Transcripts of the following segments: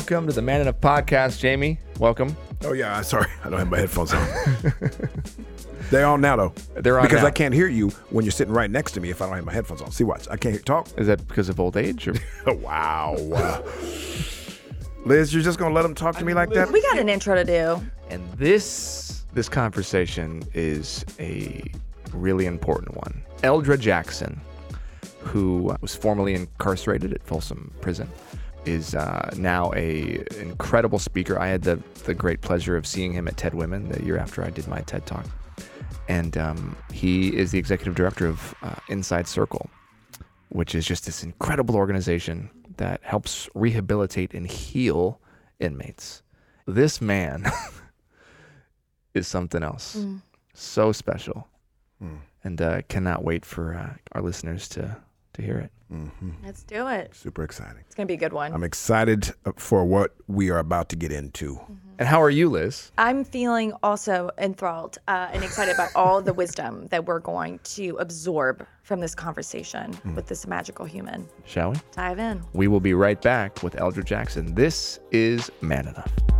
welcome to the Man Enough podcast. Jamie, welcome. Oh yeah, sorry, I don't have my headphones on. They're on now though. They're on because now. I can't hear you when you're sitting right next to me if I don't have my headphones on. See, watch, I can't talk. Is that because of old age? Or? Oh, wow. Liz, you're just gonna let them talk to me like that? We got an intro to do. and this this conversation is a really important one. Eldra Jackson, who was formerly incarcerated at Folsom Prison, is uh, now a incredible speaker. I had the the great pleasure of seeing him at TED Women the year after I did my TED Talk, and um, he is the executive director of uh, Inside Circle, which is just this incredible organization that helps rehabilitate and heal inmates. This man is something else. So special. And uh, cannot wait for uh, our listeners to, to hear it. Mm-hmm. Let's do it. Super exciting. It's gonna be a good one. I'm excited for what we are about to get into. Mm-hmm. And how are you, Liz? I'm feeling also enthralled uh, and excited about all the wisdom that we're going to absorb from this conversation mm. with this magical human. Shall we? Dive in. We will be right back with Eldra Jackson. This is Man Enough.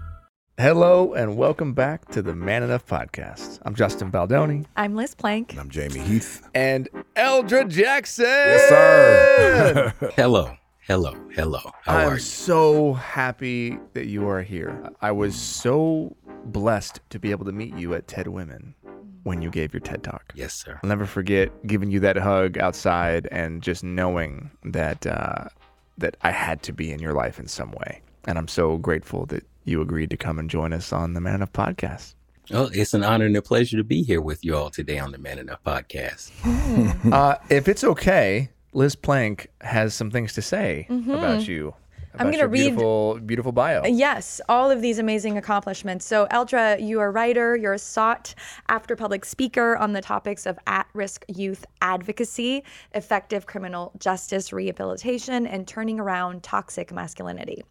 Hello, and welcome back to the Man Enough podcast. I'm Justin Baldoni I'm Liz Plank. And I'm Jamie Heath. and Eldra Jackson. Yes, sir. Hello, hello, hello. How I'm are you? so happy that you are here. I was so blessed to be able to meet you at TED Women when you gave your TED Talk. Yes, sir. I'll never forget giving you that hug outside and just knowing that uh, that I had to be in your life in some way. And I'm so grateful that you agreed to come and join us on the Man Enough podcast. Oh, it's an honor and a pleasure to be here with you all today on the Man Enough podcast. uh, if it's okay, Liz Plank has some things to say about you. I'm gonna your read- beautiful, beautiful bio. Uh, yes, all of these amazing accomplishments. So, Eldra, you are a writer, you're a sought after public speaker on the topics of at risk youth advocacy, effective criminal justice rehabilitation, and turning around toxic masculinity.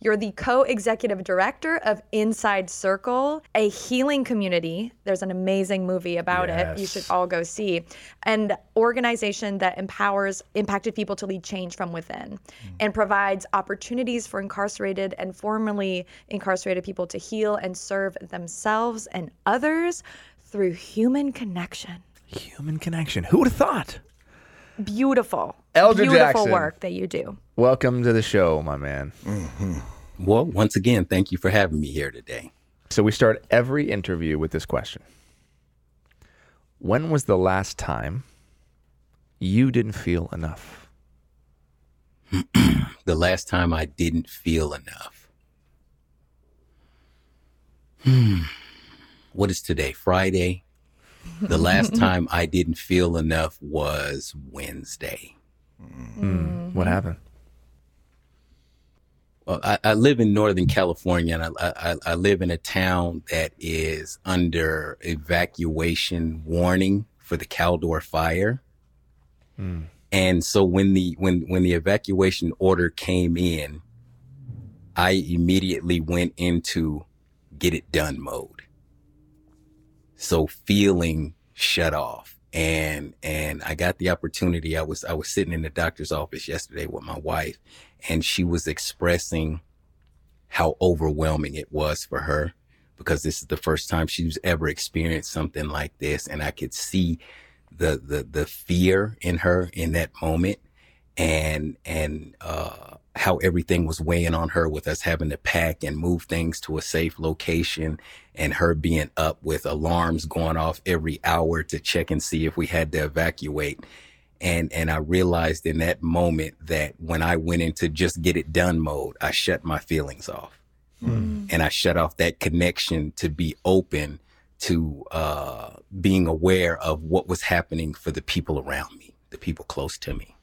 You're the co executive director of Inside Circle, a healing community. There's an amazing movie about it. You should all go see. And organization that empowers impacted people to lead change from within mm. and provides opportunities for incarcerated and formerly incarcerated people to heal and serve themselves and others through human connection. Human connection. Who would have thought? Beautiful. Eldra beautiful Jackson. work that you do. Welcome to the show, my man. Mm-hmm. Well, once again, thank you for having me here today. So we start every interview with this question. When was the last time you didn't feel enough? The last time I didn't feel enough. Hmm. What is today? Friday? The last time I didn't feel enough was Wednesday. Hmm. What mm-hmm. happened? Well, I, I live in Northern California, and I, I, I live in a town that is under evacuation warning for the Caldor fire. Hmm. And so when the when when the evacuation order came in, I immediately went into get it done mode. So feeling shut off. And and I got the opportunity. I was I was sitting in the doctor's office yesterday with my wife and she was expressing how overwhelming it was for her because this is the first time she's ever experienced something like this and I could see the the the fear in her in that moment and and uh how everything was weighing on her with us having to pack and move things to a safe location and her being up with alarms going off every hour to check and see if we had to evacuate and and I realized in that moment that when I went into just get it done mode, I shut my feelings off. And I shut off that connection to be open to uh, being aware of what was happening for the people around me, the people close to me.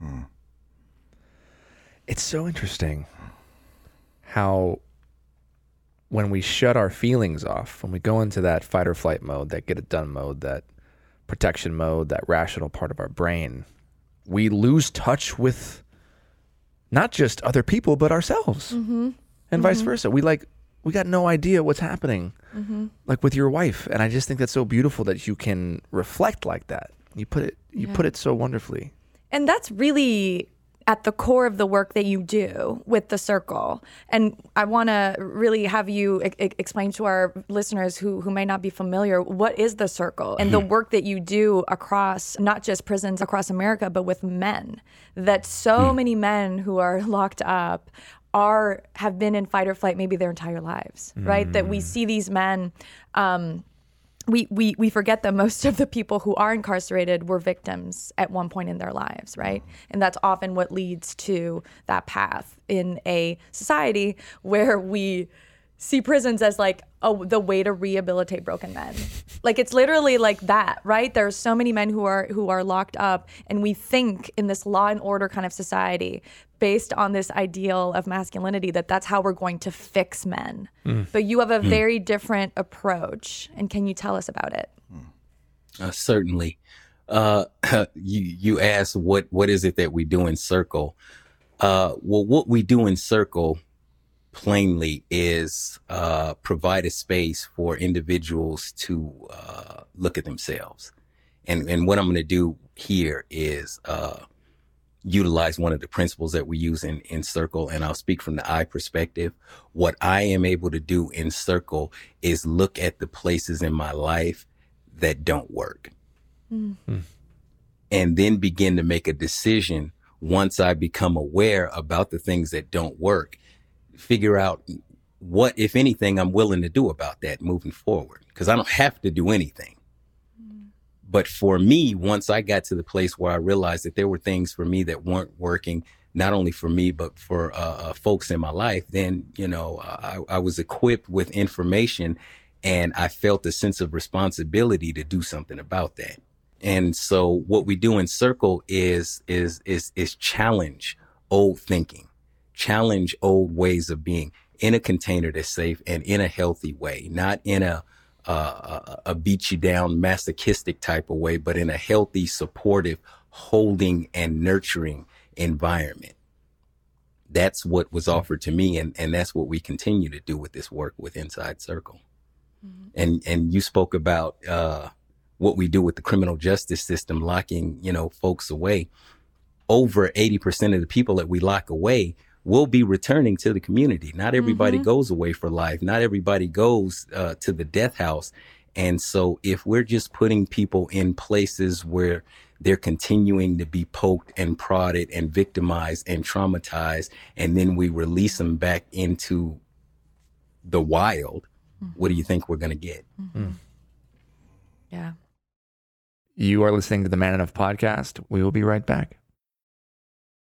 Hmm. It's so interesting how when we shut our feelings off, when we go into that fight or flight mode, that get it done mode, that protection mode, that rational part of our brain, we lose touch with not just other people, but ourselves. Mm-hmm. And vice mm-hmm. versa. We like, we got no idea what's happening, mm-hmm. like with your wife. And I just think that's so beautiful that you can reflect like that. You put it, you put it so wonderfully. And that's really at the core of the work that you do with the circle. And I want to really have you e- explain to our listeners who, who may not be familiar what is the circle and the mm-hmm. work that you do across not just prisons across America, but with men. That so mm. many men who are locked up are have been in fight or flight maybe their entire lives, right? That we see these men. Um, we, we we forget that most of the people who are incarcerated were victims at one point in their lives, right? And that's often what leads to that path in a society where we see prisons as like a, the way to rehabilitate broken men. Like it's literally like that, right? There are so many men who are who are locked up and we think in this law and order kind of society based on this ideal of masculinity that that's how we're going to fix men. But you have a very different approach and can you tell us about it? Uh, certainly. Uh, you you asked what what is it that we do in Circle? Uh, well, what we do in Circle, plainly, is uh, provide a space for individuals to uh, look at themselves, and and what I'm going to do here is uh, utilize one of the principles that we use in in Circle, and I'll speak from the I perspective. What I am able to do in Circle is look at the places in my life that don't work. And then begin to make a decision once I become aware about the things that don't work, figure out what, if anything, I'm willing to do about that moving forward. Cause I don't have to do anything. But for me, once I got to the place where I realized that there were things for me that weren't working, not only for me, but for uh, uh, folks in my life, then, you know, I, I was equipped with information and I felt a sense of responsibility to do something about that. And so what we do in Circle is, is, is, is challenge old thinking, challenge old ways of being in a container that's safe and in a healthy way, not in a, uh, a, a beat you down masochistic type of way, but in a healthy, supportive, holding and nurturing environment. That's what was offered to me. And, and that's what we continue to do with this work with Inside Circle. And, and you spoke about, uh, what we do with the criminal justice system, locking, you know, folks away. Over 80% of the people that we lock away will be returning to the community. Not everybody mm-hmm. goes away for life. Not everybody goes uh, to the death house. And so if we're just putting people in places where they're continuing to be poked and prodded and victimized and traumatized, and then we release them back into the wild, mm-hmm. what do you think we're going to get? Mm-hmm. Hmm. Yeah. You are listening to the Man Enough podcast. We will be right back.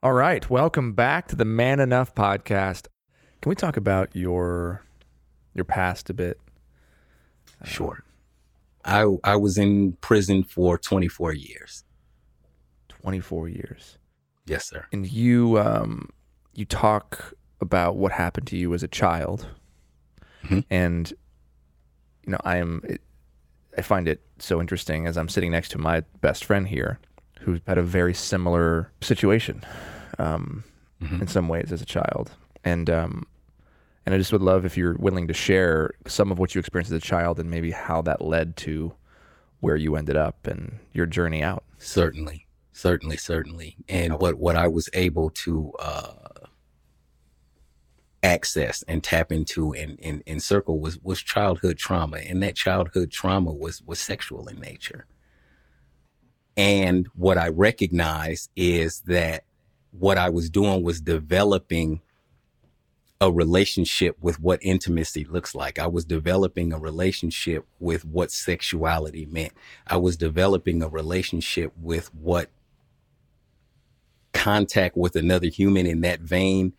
All right, welcome back to the Man Enough podcast. Can we talk about your your past a bit? Sure. I, I was in prison for 24 years. 24 years. Yes, sir. And you um you talk about what happened to you as a child. Mhm. And you know, I am it, I find it so interesting as I'm sitting next to my best friend here who had a very similar situation um, in some ways as a child. And um, and I just would love if you're willing to share some of what you experienced as a child and maybe how that led to where you ended up and your journey out. Certainly. Certainly, certainly. And what, what I was able to uh, access and tap into and, and, and circle was was childhood trauma and that childhood trauma was was sexual in nature and what i recognize is that what i was doing was developing a relationship with what intimacy looks like i was developing a relationship with what sexuality meant i was developing a relationship with what contact with another human in that vein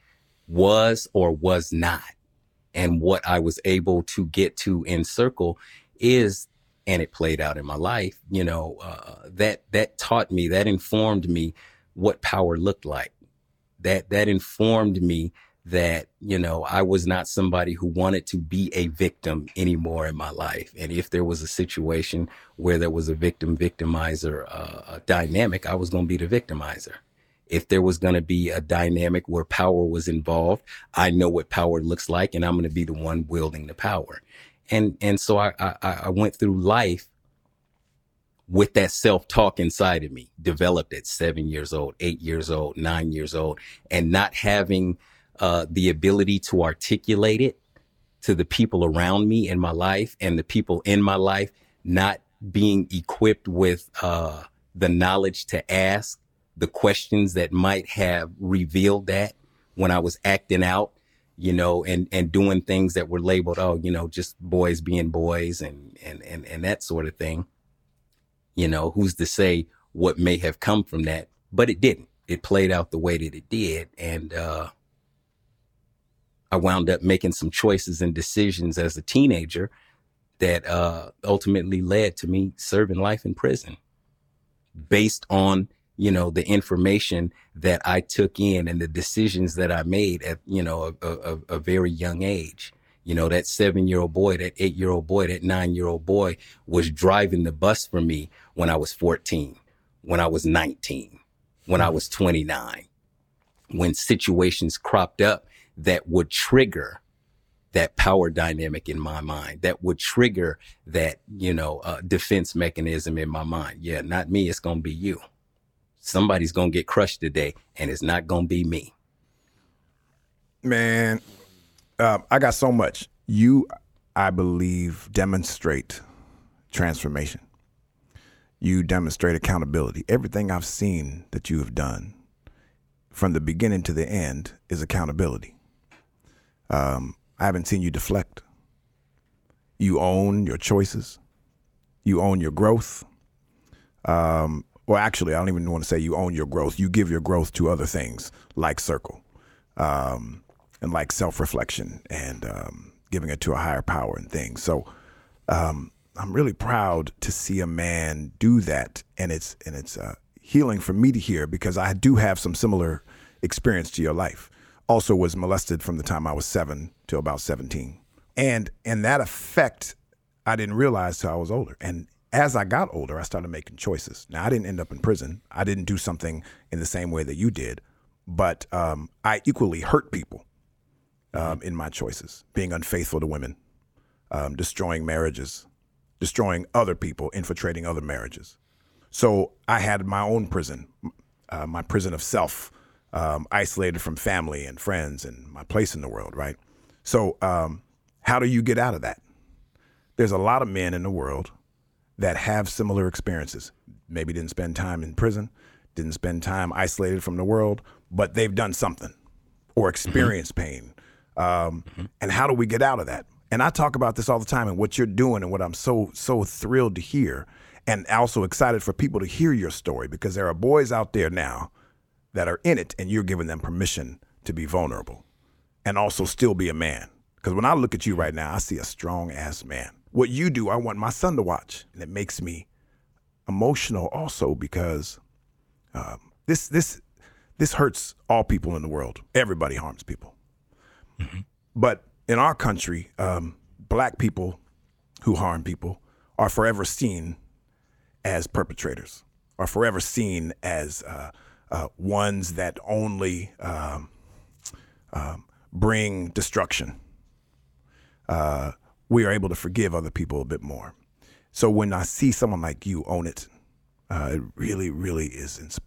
was or was not. And what I was able to get to in circle is, and it played out in my life, you know, uh, that, that taught me, that informed me what power looked like. That, that informed me that, you know, I was not somebody who wanted to be a victim anymore in my life. And if there was a situation where there was a victim victimizer uh, dynamic, I was going to be the victimizer if there was going to be a dynamic where power was involved, I know what power looks like, and I'm going to be the one wielding the power. And and so I, I, I went through life with that self talk inside of me, developed at seven years old, eight years old, nine years old, and not having uh, the ability to articulate it to the people around me in my life and the people in my life, not being equipped with uh, the knowledge to ask the questions that might have revealed that when I was acting out, you know, and, and doing things that were labeled, oh, you know, just boys being boys and, and, and, and that sort of thing. You know, who's to say what may have come from that, but it didn't. It played out the way that it did. And, uh, I wound up making some choices and decisions as a teenager that, uh, ultimately led to me serving life in prison based on you know, the information that I took in and the decisions that I made at, you know, a, a, a very young age. You know, that seven year old boy, that eight year old boy, that nine year old boy was driving the bus for me when I was 14, when I was 19, when I was 29, when situations cropped up that would trigger that power dynamic in my mind that would trigger that, you know, uh, defense mechanism in my mind. Yeah, not me. It's going to be you somebody's gonna get crushed today, and it's not gonna be me. Man, uh, I got so much. You, I believe, demonstrate transformation. You demonstrate accountability. Everything I've seen that you have done from the beginning to the end is accountability. Um, I haven't seen you deflect. You own your choices. You own your growth. Um, well, actually, I don't even want to say you own your growth. You give your growth to other things like circle, um, and like self reflection and um, giving it to a higher power and things. So um, I'm really proud to see a man do that, and it's and it's uh, healing for me to hear because I do have some similar experience to your life. Also, was molested from the time I was seven to about 17, and and that effect I didn't realize till I was older, and as I got older, I started making choices. Now, I didn't end up in prison. I didn't do something in the same way that you did, but um, I equally hurt people um, in my choices, being unfaithful to women, um, destroying marriages, destroying other people, infiltrating other marriages. So I had my own prison, uh, my prison of self, um, isolated from family and friends and my place in the world, right? So, um, how do you get out of that? There's a lot of men in the world that have similar experiences. Maybe didn't spend time in prison, didn't spend time isolated from the world, but they've done something or mm-hmm. experienced mm-hmm. pain. Um, mm-hmm. And how do we get out of that? And I talk about this all the time and what you're doing and what I'm so, so thrilled to hear. And also excited for people to hear your story because there are boys out there now that are in it and you're giving them permission to be vulnerable and also still be a man. Because when I look at you right now, I see a strong ass man what you do, I want my son to watch. And it makes me emotional also because um, this this this hurts all people in the world. Everybody harms people. Mm-hmm. But in our country, um, black people who harm people are forever seen as perpetrators, are forever seen as uh, uh, ones that only um, um bring destruction. Uh, we are able to forgive other people a bit more. So when I see someone like you own it, uh, it really, really is ins-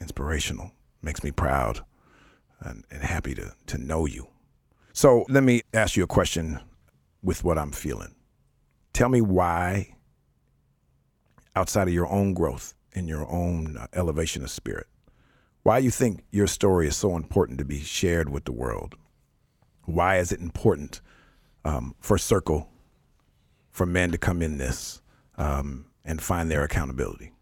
inspirational. Makes me proud and, and happy to, to know you. So let me ask you a question with what I'm feeling. Tell me why, outside of your own growth and your own uh, elevation of spirit, why you think your story is so important to be shared with the world. Why is it important um, for Circle, for men to come in this um, and find their accountability?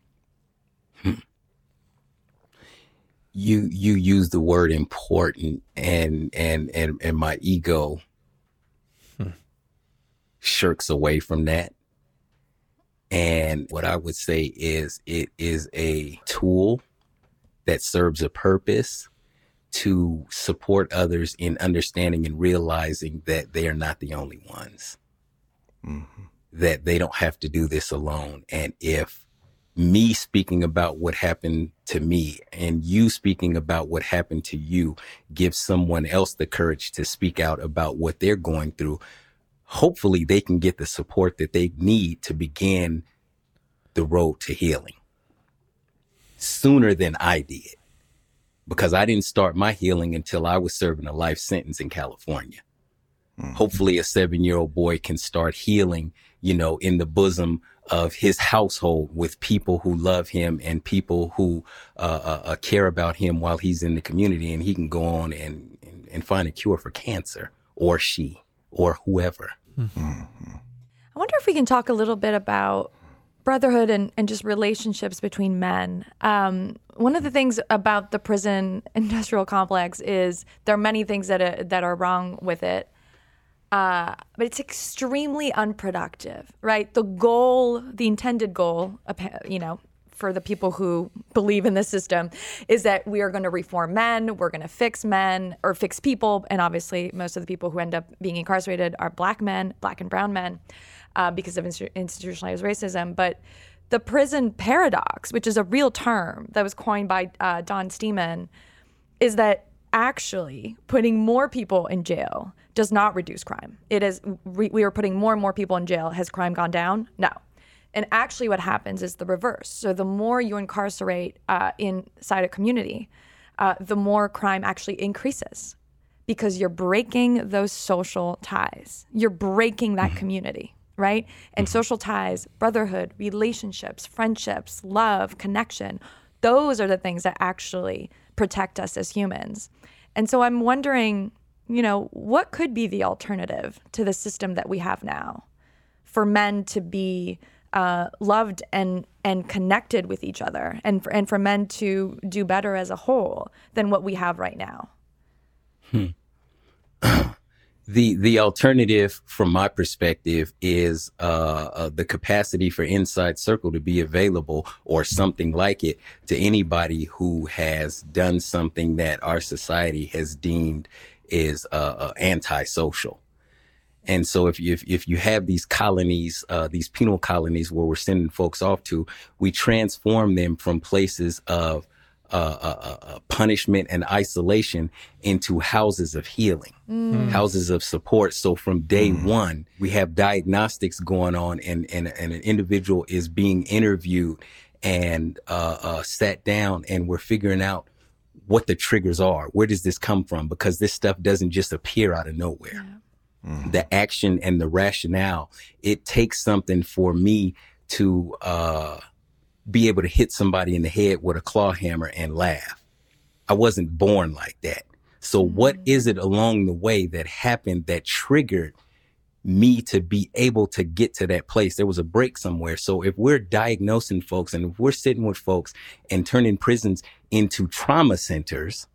you you use the word important and and and and my ego shirks away from that and what i would say is it is a tool that serves a purpose to support others in understanding and realizing that they are not the only ones. Mm-hmm. That they don't have to do this alone. And if me speaking about what happened to me and you speaking about what happened to you gives someone else the courage to speak out about what they're going through. Hopefully they can get the support that they need to begin the road to healing sooner than I did because I didn't start my healing until I was serving a life sentence in California. Hopefully a seven year old boy can start healing, you know, in the bosom of his household with people who love him and people who uh, uh, uh, care about him while he's in the community and he can go on and, and, and find a cure for cancer or she or whoever. I wonder if we can talk a little bit about brotherhood and, and just relationships between men. Um, one of the things about the prison industrial complex is there are many things that are, that are wrong with it. Uh, but it's extremely unproductive, right? The goal, the intended goal, you know, for the people who believe in the system is that we are going to reform men, we're going to fix men or fix people. And obviously, most of the people who end up being incarcerated are black men, black and brown men, uh, because of institutionalized racism. But the prison paradox, which is a real term that was coined by uh, Don Stemen, is that actually putting more people in jail does not reduce crime. It is we, we are putting more and more people in jail. Has crime gone down? No. And actually, what happens is the reverse. So the more you incarcerate uh, inside a community, uh, the more crime actually increases because you're breaking those social ties. You're breaking that community, right? And social ties, brotherhood, relationships, friendships, love, connection, those are the things that actually protect us as humans. And so I'm wondering, you know, what could be the alternative to the system that we have now for men to be uh, loved and and connected with each other, and for, and for men to do better as a whole than what we have right now. The the alternative from my perspective is uh, uh, the capacity for inside circle to be available or something like it to anybody who has done something that our society has deemed is uh, uh, antisocial. And so if you, if, if you have these colonies, uh, these penal colonies where we're sending folks off to, we transform them from places of uh, uh, uh, uh, punishment and isolation into houses of healing, houses of support. So from day one, we have diagnostics going on, and and, and an individual is being interviewed and uh, uh, sat down, and we're figuring out what the triggers are. Where does this come from? Because this stuff doesn't just appear out of nowhere the action and the rationale. It takes something for me to uh, be able to hit somebody in the head with a claw hammer and laugh. I wasn't born like that. So, mm-hmm. what is it along the way that happened that triggered me to be able to get to that place? There was a break somewhere. So, if we're diagnosing folks and if we're sitting with folks and turning prisons into trauma centers,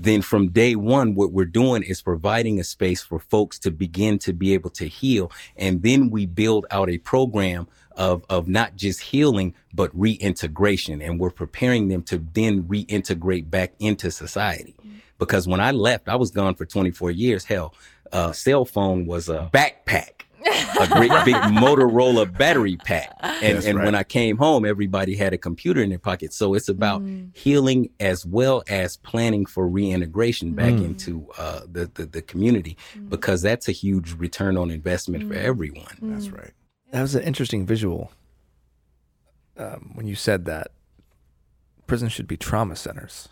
then from day one, what we're doing is providing a space for folks to begin to be able to heal. And then we build out a program of, of not just healing, but reintegration. And we're preparing them to then reintegrate back into society. Because when I left, I was gone for 24 years. Hell, uh, cell phone was a backpack. a great big Motorola battery pack. And, That's and right. when I came home, everybody had a computer in their pocket. So it's about healing as well as planning for reintegration back into uh, the, the, the community because that's a huge return on investment for everyone. That's right. That was an interesting visual um, when you said that prisons should be trauma centers.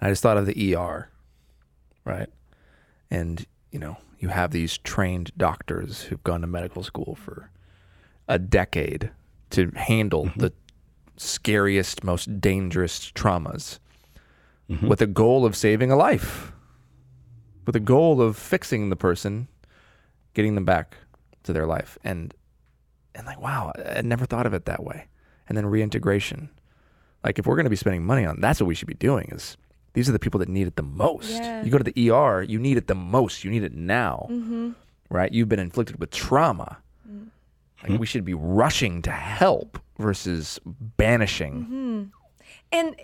And I just thought of the ER, right? and you know you have these trained doctors who've gone to medical school for a decade to handle the scariest, most dangerous traumas with the goal of saving a life, with the goal of fixing the person, getting them back to their life. And and like, wow, I- never thought of it that way. And then reintegration. Like if we're gonna be spending money on that's what we should be doing is these are the people that need it the most. Yeah. You go to the ER, you need it the most. You need it now. Right? You've been inflicted with trauma. Like we should be rushing to help versus banishing. And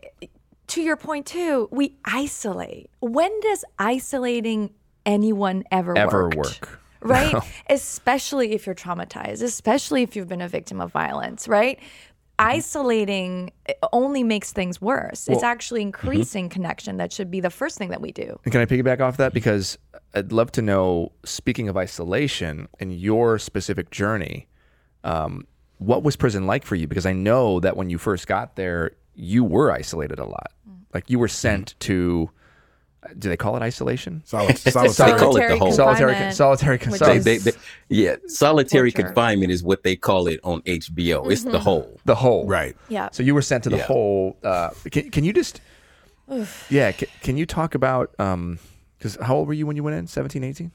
to your point too, we isolate. When does isolating anyone ever Ever worked? work. Right? especially if you're traumatized, especially if you've been a victim of violence, right? Mm-hmm. Isolating only makes things worse. it's actually mm-hmm. increasing connection. That should be the first thing that we do. And can I piggyback off that? Because I'd love to know, speaking of isolation and your specific journey, um, what was prison like for you? Because I know that when you first got there, you were isolated a lot. Mm. Like you were sent mm. to, do they call it isolation? Solid, They solitary. call it the hole- Solitary, confinement, solitary, solitary is- They, they, yeah, solitary Torture. confinement is what they call it on HBO. It's the hole. the hole. Right. Yeah. So you were sent to the Yeah. hole. Uh, can, can you just, yeah, can, can you talk about, because how old were you when you went in? 17, 18?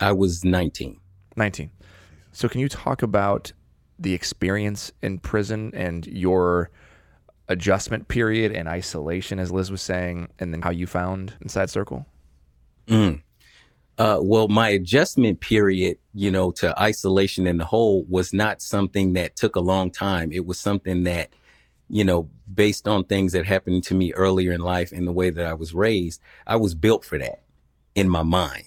I was 19. 19. So, can you talk about the experience in prison and your adjustment period and isolation, as Liz was saying, and then how you found Inside Circle? Mm. Uh, well, my adjustment period, you know, to isolation in the hole was not something that took a long time. It was something that, you know, based on things that happened to me earlier in life and the way that I was raised, I was built for that in my mind.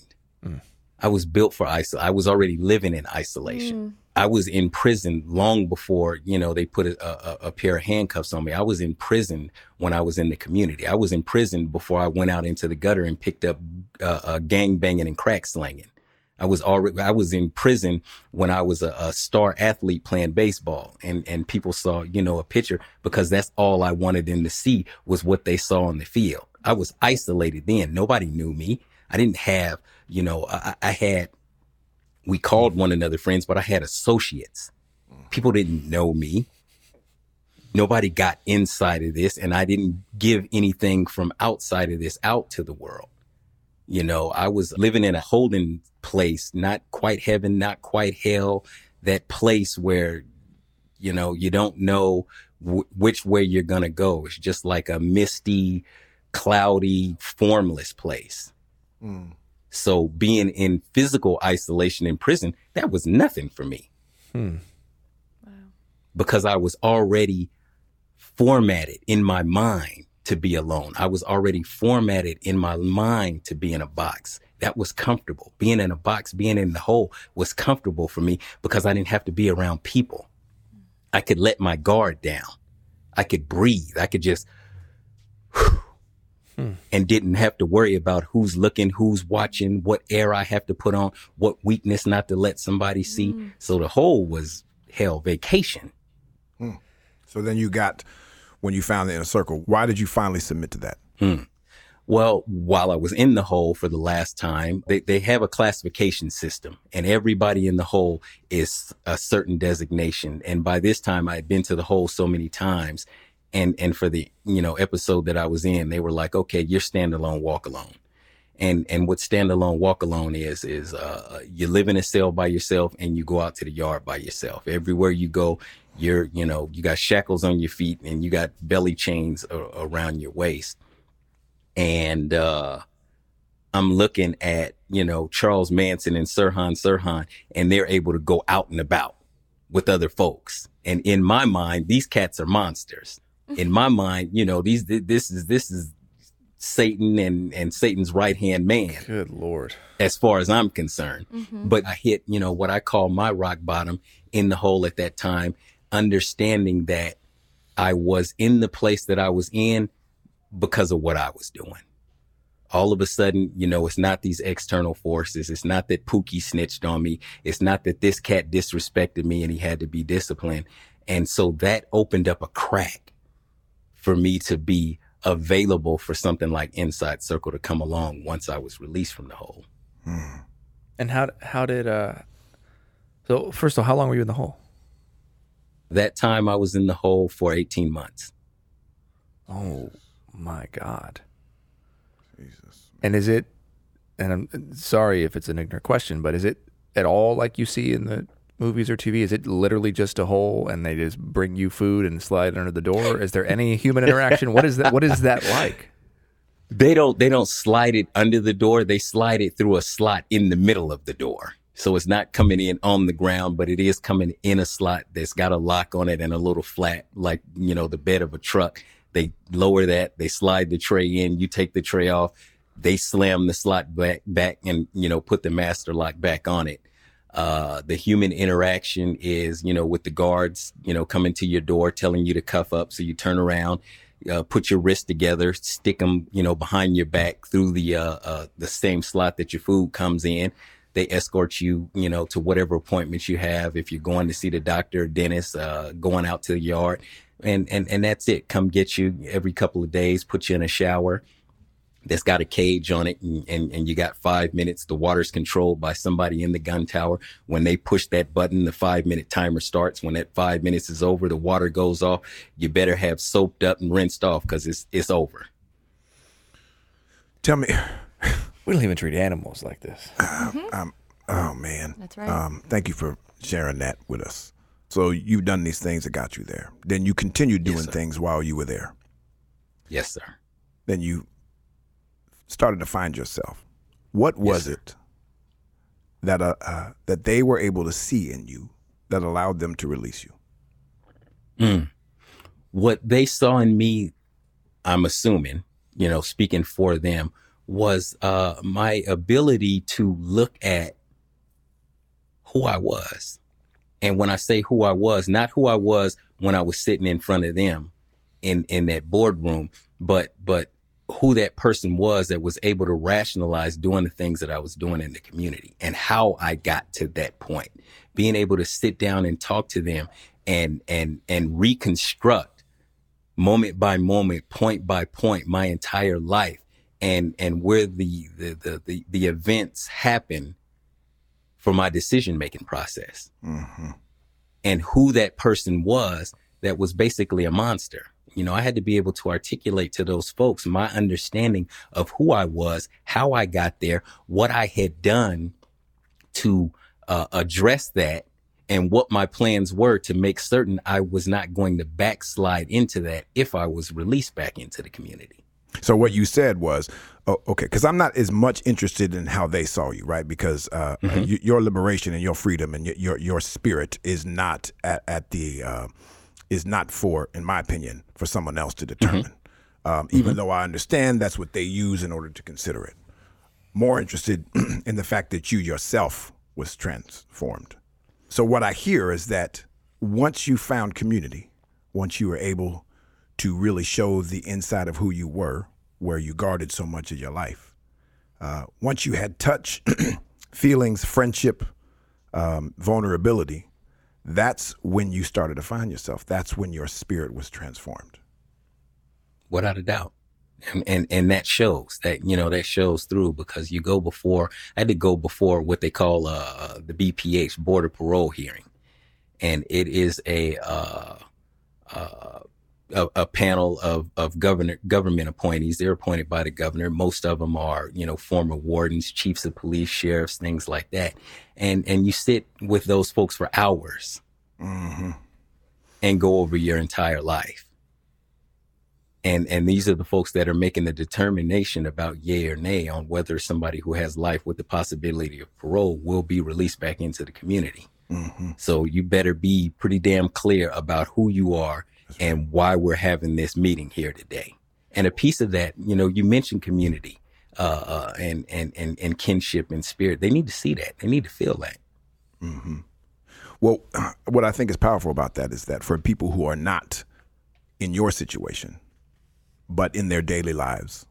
I was built for isol. I was already living in isolation. I was in prison long before, you know, they put a, a, a pair of handcuffs on me. I was in prison when I was in the community. I was in prison before I went out into the gutter and picked up uh, uh, gang banging and crack slanging. I was already, I was in prison when I was a, a star athlete playing baseball and, and people saw, you know, a picture because that's all I wanted them to see was what they saw on the field. I was isolated then. Nobody knew me. I didn't have, you know, I, I had we called one another friends, but I had associates. Mm. People didn't know me. Nobody got inside of this, and I didn't give anything from outside of this out to the world. You know, I was living in a holding place, not quite heaven, not quite hell, that place where, you know, you don't know w- which way you're going to go. It's just like a misty, cloudy, formless place. Mm. So being in physical isolation in prison, that was nothing for me. Hmm. Because I was already formatted in my mind to be alone. I was already formatted in my mind to be in a box. That was comfortable. Being in a box, being in the hole was comfortable for me because I didn't have to be around people. I could let my guard down. I could breathe. I could just and didn't have to worry about who's looking, who's watching, what air I have to put on, what weakness not to let somebody see. Mm. So the hole was hell vacation. Hmm. So then you got when you found the inner circle. Why did you finally submit to that? Hmm. Well, while I was in the hole for the last time, they, they have a classification system and everybody in the hole is a certain designation. And by this time I had been to the hole so many times and, and for the, you know, episode that I was in, they were like, okay, you're standalone, walk alone. And, and what standalone walk alone is, is, uh, you live in a cell by yourself and you go out to the yard by yourself. Everywhere you go, you're, you know, you got shackles on your feet and you got belly chains a- around your waist and uh I'm looking at, you know, Charles Manson and Sirhan Sirhan, and they're able to go out and about with other folks. And in my mind, these cats are monsters. In my mind, you know, these this is this is Satan and and Satan's right hand man Good Lord. as far as I'm concerned. Mm-hmm. But I hit, you know, what I call my rock bottom in the hole at that time, understanding that I was in the place that I was in because of what I was doing. All of a sudden, you know, it's not these external forces. It's not that Pookie snitched on me. It's not that this cat disrespected me and he had to be disciplined. And so that opened up a crack for me to be available for something like Inside Circle to come along once I was released from the hole. And how how did uh? So first of all, how long were you in the hole? That time I was in the hole for 18 months. Oh my God. Jesus. And is it? And I'm sorry if it's an ignorant question, but is it at all like you see in the movies or TV? Is it literally just a hole and they just bring you food and slide under the door? Is there any human interaction? what is that? What is that like? They don't they don't slide it under the door. They slide it through a slot in the middle of the door. So it's not coming in on the ground, but it is coming in a slot that's got a lock on it and a little flat, like, you know, the bed of a truck. They lower that, they slide the tray in, you take the tray off, they slam the slot back, back and, you know, put the master lock back on it. Uh, the human interaction is, you know, with the guards, you know, coming to your door, telling you to cuff up. So you turn around, uh, put your wrists together, stick them, you know, behind your back through the, uh, uh, the same slot that your food comes in. They escort you, you know, to whatever appointments you have. If you're going to see the doctor, dentist, uh, going out to the yard and, and, and that's it. Come get you every couple of days, put you in a shower that's got a cage on it and, and, and you got five minutes. The water's controlled by somebody in the gun tower. When they push that button, the five minute timer starts. When that five minutes is over, the water goes off. You better have soaped up and rinsed off because it's, it's over. Tell me, We don't even treat animals like this. Uh, mm-hmm. um, oh man, That's right. Um, thank you for sharing that with us. So you've done these things that got you there. Then you continued doing sir. things while you were there. Yes, sir. Then you started to find yourself. What was sir. it that uh, uh, that they were able to see in you that allowed them to release you? what they saw in me, I'm assuming, you know, speaking for them, was uh, my ability to look at who I was. And when I say who I was, not who I was when I was sitting in front of them in, in that boardroom, but, but who that person was that was able to rationalize doing the things that I was doing in the community and how I got to that point. Being able to sit down and talk to them and, and, and reconstruct moment by moment, point by point, my entire life and, and where the, the, the, the, the events happen for my decision making process mm-hmm. and who that person was that was basically a monster. You know, I had to be able to articulate to those folks my understanding of who I was, how I got there, what I had done to uh, address that, and what my plans were to make certain I was not going to backslide into that if I was released back into the community. So what you said was, oh, okay, because I'm not as much interested in how they saw you, right? Because uh, y- your liberation and your freedom and y- your your spirit is not at, at the uh, is not for, in my opinion, for someone else to determine. Um, even though I understand that's what they use in order to consider it. More interested in the fact that you yourself was transformed. So what I hear is that once you found community, once you were able to really show the inside of who you were, where you guarded so much of your life. Uh, once you had touch, feelings, friendship, um, vulnerability, that's when you started to find yourself. That's when your spirit was transformed. without a doubt. And, and and that shows that you know that shows through because you go before I had to go before what they call uh the BPH border parole hearing, and it is a uh, uh a, a panel of of governor government appointees. They're appointed by the governor. Most of them are you know former wardens, chiefs of police, sheriffs, things like that, and and you sit with those folks for hours mm-hmm. and go over your entire life and and these are the folks that are making the determination about yay or nay on whether somebody who has life with the possibility of parole will be released back into the community. Mm-hmm. So you better be pretty damn clear about who you are and why we're having this meeting here today. And a piece of that, you know, you mentioned community uh, uh, and, and and and kinship and spirit. They need to see that. They need to feel that. Well, what I think is powerful about that is that for people who are not in your situation, but in their daily lives,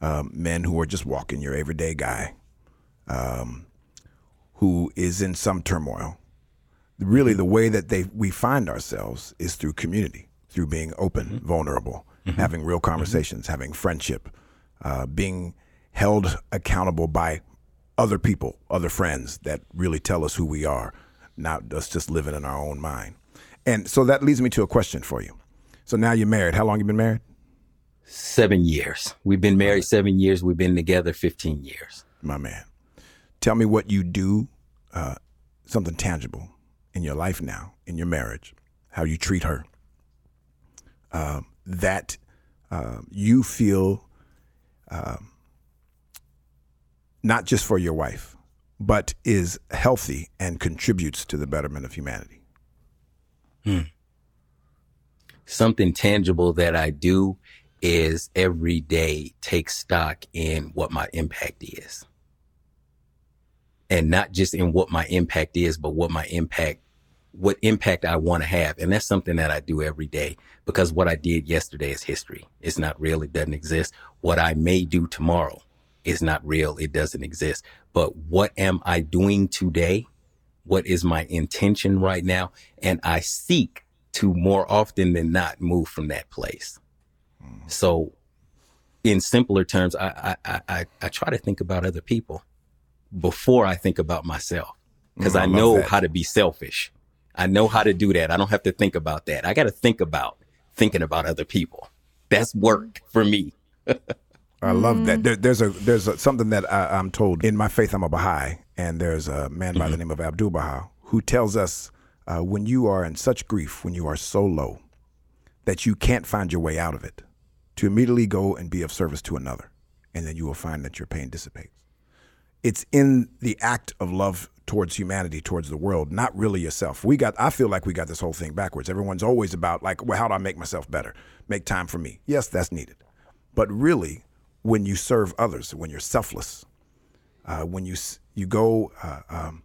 um, men who are just walking, your everyday guy, um, who is in some turmoil, really the way that they we find ourselves is through community, through being open, vulnerable, having real conversations, having friendship, uh, being held accountable by other people, other friends that really tell us who we are, not us just living in our own mind. And so that leads me to a question for you. So now you're married. How long you been married? Seven years. We've been married seven years. We've been together 15 years. My man. Tell me what you do, uh, something tangible in your life now, in your marriage, how you treat her, um, that uh, you feel um, not just for your wife, but is healthy and contributes to the betterment of humanity. Something tangible that I do is every day take stock in what my impact is. And not just in what my impact is, but what my impact, what impact I want to have. And that's something that I do every day because what I did yesterday is history. It's not real. It doesn't exist. What I may do tomorrow is not real. It doesn't exist. But what am I doing today? What is my intention right now? And I seek to more often than not move from that place. Hmm. So in simpler terms, I, I, I, I try to think about other people before I think about myself because Mm, I I know that. how to be selfish. I know how to do that. I don't have to think about that. I got to think about thinking about other people. That's work for me. I love that. There, there's a there's a, something that I, I'm told in my faith. I'm a Baha'i, and there's a man by the name of Abdul Baha who tells us uh, when you are in such grief, when you are so low that you can't find your way out of it, to immediately go and be of service to another, and then you will find that your pain dissipates. It's in the act of love towards humanity, towards the world, not really yourself. We got. I feel like we got this whole thing backwards. Everyone's always about like, well, how do I make myself better? Make time for me. Yes, that's needed. But really, when you serve others, when you're selfless, uh, when you you go uh, um,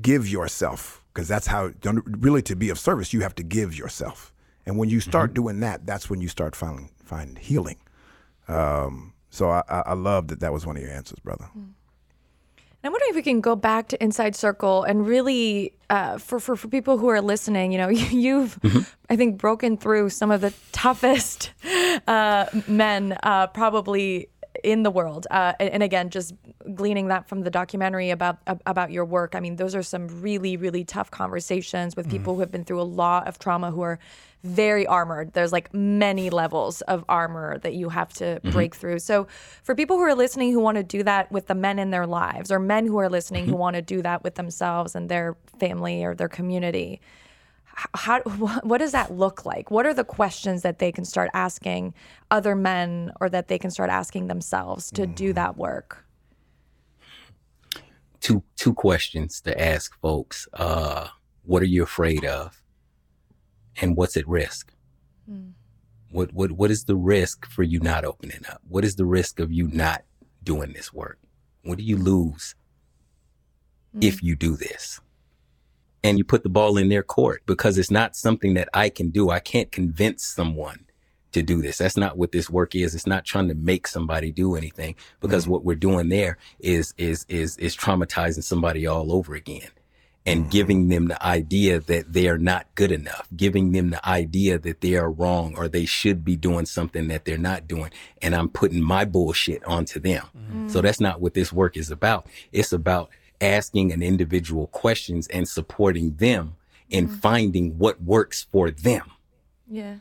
give yourself, because that's how really to be of service, you have to give yourself. And when you start doing that, that's when you start finding find healing. Um, so I, I I love that that was one of your answers, brother. I'm wondering if we can go back to Inside Circle and really, uh, for, for for people who are listening, you know, you've, I think, broken through some of the toughest uh, men uh, probably in the world. Uh, and, and again, just gleaning that from the documentary about about your work. I mean, those are some really really tough conversations with people mm-hmm. who have been through a lot of trauma, who are very armored. There's like many levels of armor that you have to mm-hmm. break through. So, for people who are listening who want to do that with the men in their lives, or men who are listening who mm-hmm. want to do that with themselves and their family or their community, how what does that look like? What are the questions that they can start asking other men, or that they can start asking themselves to do mm. that work? Two two questions to ask folks. Uh, what are you afraid of? And what's at risk? Hmm. What what what is the risk for you not opening up? What is the risk of you not doing this work? What do you lose hmm. if you do this? And you put the ball in their court because it's not something that I can do. I can't convince someone to do this. That's not what this work is. It's not trying to make somebody do anything because mm. what we're doing there is is is is traumatizing somebody all over again and mm. giving them the idea that they are not good enough, giving them the idea that they are wrong or they should be doing something that they're not doing. And I'm putting my bullshit onto them. Mm. So that's not what this work is about. It's about asking an individual questions and supporting them in mm. finding what works for them. Yeah.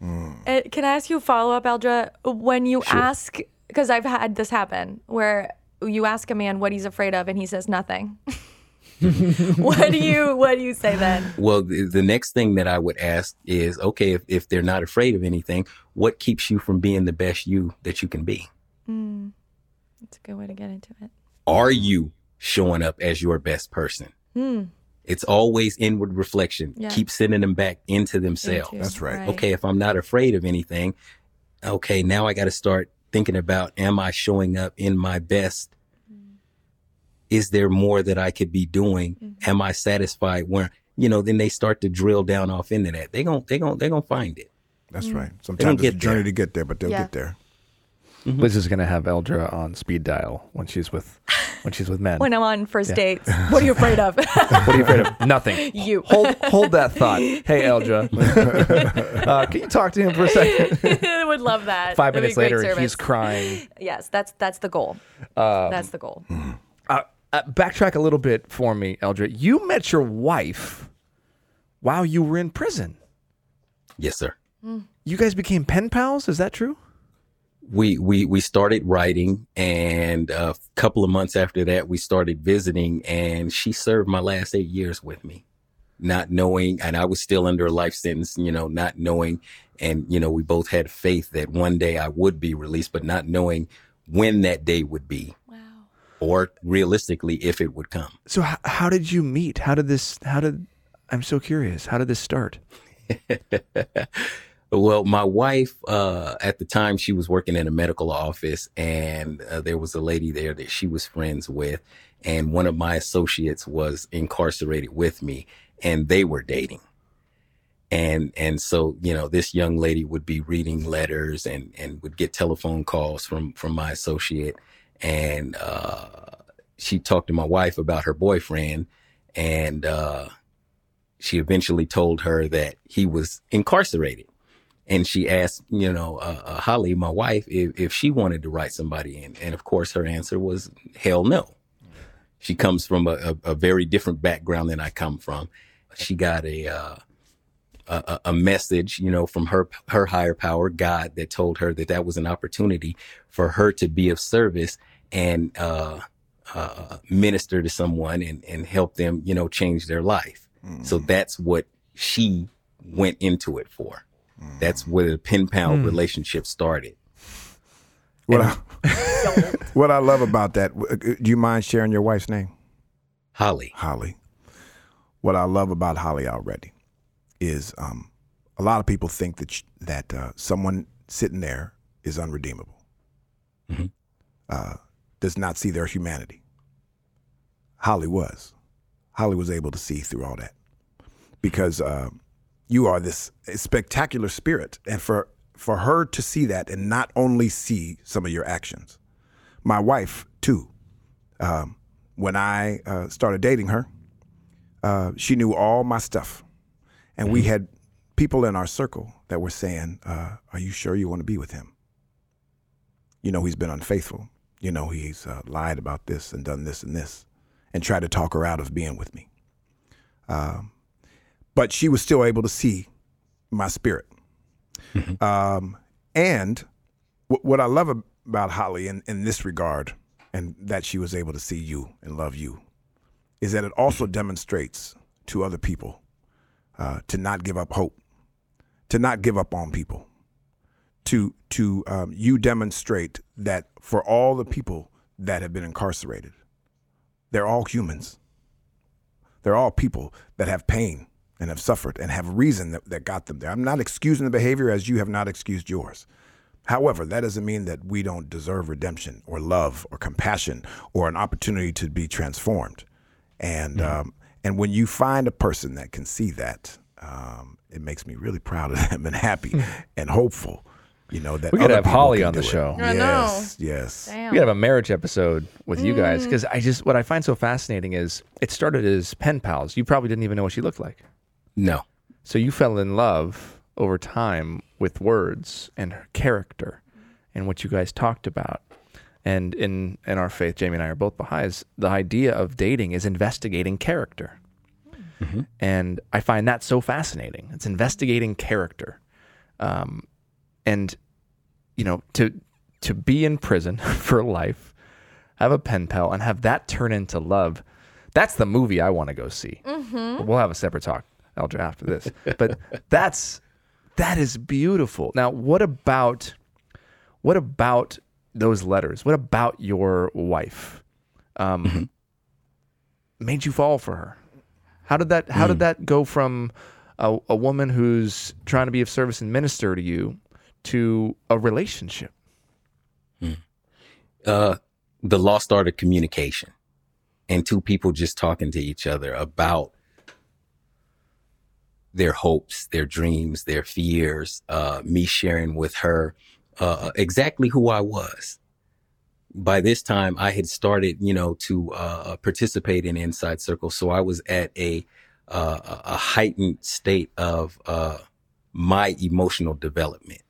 Uh, can I ask you a follow up, Eldra? When you ask, because I've had this happen where you ask a man what he's afraid of and he says nothing. what do you what do you say then? Well, the, the next thing that I would ask is, okay, if, if they're not afraid of anything, what keeps you from being the best you that you can be? That's a good way to get into it. Are you showing up as your best person? Hmm. It's always inward reflection. Yeah. Keep sending them back into themselves. Into- That's right. Okay, if I'm not afraid of anything, okay, now I got to start thinking about am I showing up in my best? Is there more that I could be doing? Mm-hmm. Am I satisfied where, you know, then they start to drill down off into that. They gon' they gon' they gon' find it. That's mm. right. don't Sometimes it's a get journey there. to get there, but they'll Yeah. get there. Liz is gonna have Eldra on speed dial when she's with when she's with men. When I'm on first dates, what are you afraid of? what are you afraid of? Nothing. You. hold hold that thought. Hey, Eldra, uh, can you talk to him for a second? I would love that. Five That'd minutes later, service. he's crying. Yes, that's that's the goal. that's the goal. Uh, uh, backtrack a little bit for me, Eldra. You met your wife while you were in prison. Yes, sir. You guys became pen pals. Is that true? We we we started writing and a couple of months after that we started visiting and she served my last 8 years with me not knowing and I was still under a life sentence you know not knowing and you know we both had faith that one day I would be released but not knowing when that day would be Wow. or realistically if it would come So h- how did you meet? How did this? How did? I'm so curious. How did this start? Well, my wife, uh, at the time, she was working in a medical office, and uh, there was a lady there that she was friends with, and one of my associates was incarcerated with me, and they were dating. And and so you know, this young lady would be reading letters and and would get telephone calls from from my associate, and uh, she talked to my wife about her boyfriend, and uh, she eventually told her that he was incarcerated and she asked, you know, uh, uh, Holly, my wife, if, if she wanted to write somebody in. And of course, her answer was hell no. She comes from a, a, a very different background than I come from. She got a, uh, a a message, you know, from her her higher power, God, that told her that that was an opportunity for her to be of service and uh, uh, minister to someone and and help them, you know, change their life. So that's what she went into it for. That's where the pen pal relationship started. What I, what I love about that, w- uh, do you mind sharing your wife's name? Holly. Holly. What I love about Holly already is um, a lot of people think that sh- that uh, someone sitting there is unredeemable, Mhm. uh, does not see their humanity. Holly was. Holly was able to see through all that because uh, you are this spectacular spirit, and for for her to see that and not only see some of your actions, my wife too. Um, when I uh, started dating her, uh, she knew all my stuff, and we had people in our circle that were saying, uh, "Are you sure you want to be with him? You know he's been unfaithful. You know he's uh, lied about this and done this and this, and tried to talk her out of being with me." Um, but she was still able to see my spirit. Um, and w- what I love about Holly in, in this regard, and that she was able to see you and love you, is that it also demonstrates to other people uh, to not give up hope, to not give up on people, to to um, you demonstrate that for all the people that have been incarcerated, they're all humans. They're all people that have pain and have suffered and have reason that, that got them there. I'm not excusing the behavior as you have not excused yours. However, that doesn't mean that we don't deserve redemption or love or compassion or an opportunity to be transformed. And um, and when you find a person that can see that, um, it makes me really proud of them and happy and hopeful. You know that We gotta have Holly on the it. show. I know. Yes, yes. Damn. We gotta have a marriage episode with you guys because I just what I find so fascinating is it started as pen pals. You probably didn't even know what she looked like. No. So you fell in love over time with words and her character and what you guys talked about. And in in our faith, Jamie and I are both Baha'is. The idea of dating is investigating character, and I find that so fascinating. It's investigating character, um, and you know to to be in prison for life, have a pen pal, and have that turn into love. That's the movie I want to go see. We'll have a separate talk, After this. But that's that is beautiful. Now, what about what about those letters? What about your wife um, made you fall for her? How did that How did that go from a, a woman who's trying to be of service and minister to you to a relationship? Uh, the lost art of communication and two people just talking to each other about their hopes, their dreams, their fears, uh, me sharing with her uh, exactly who I was. By this time, I had started, you know, to uh, participate in Inside Circle. So I was at a uh, a heightened state of uh, my emotional development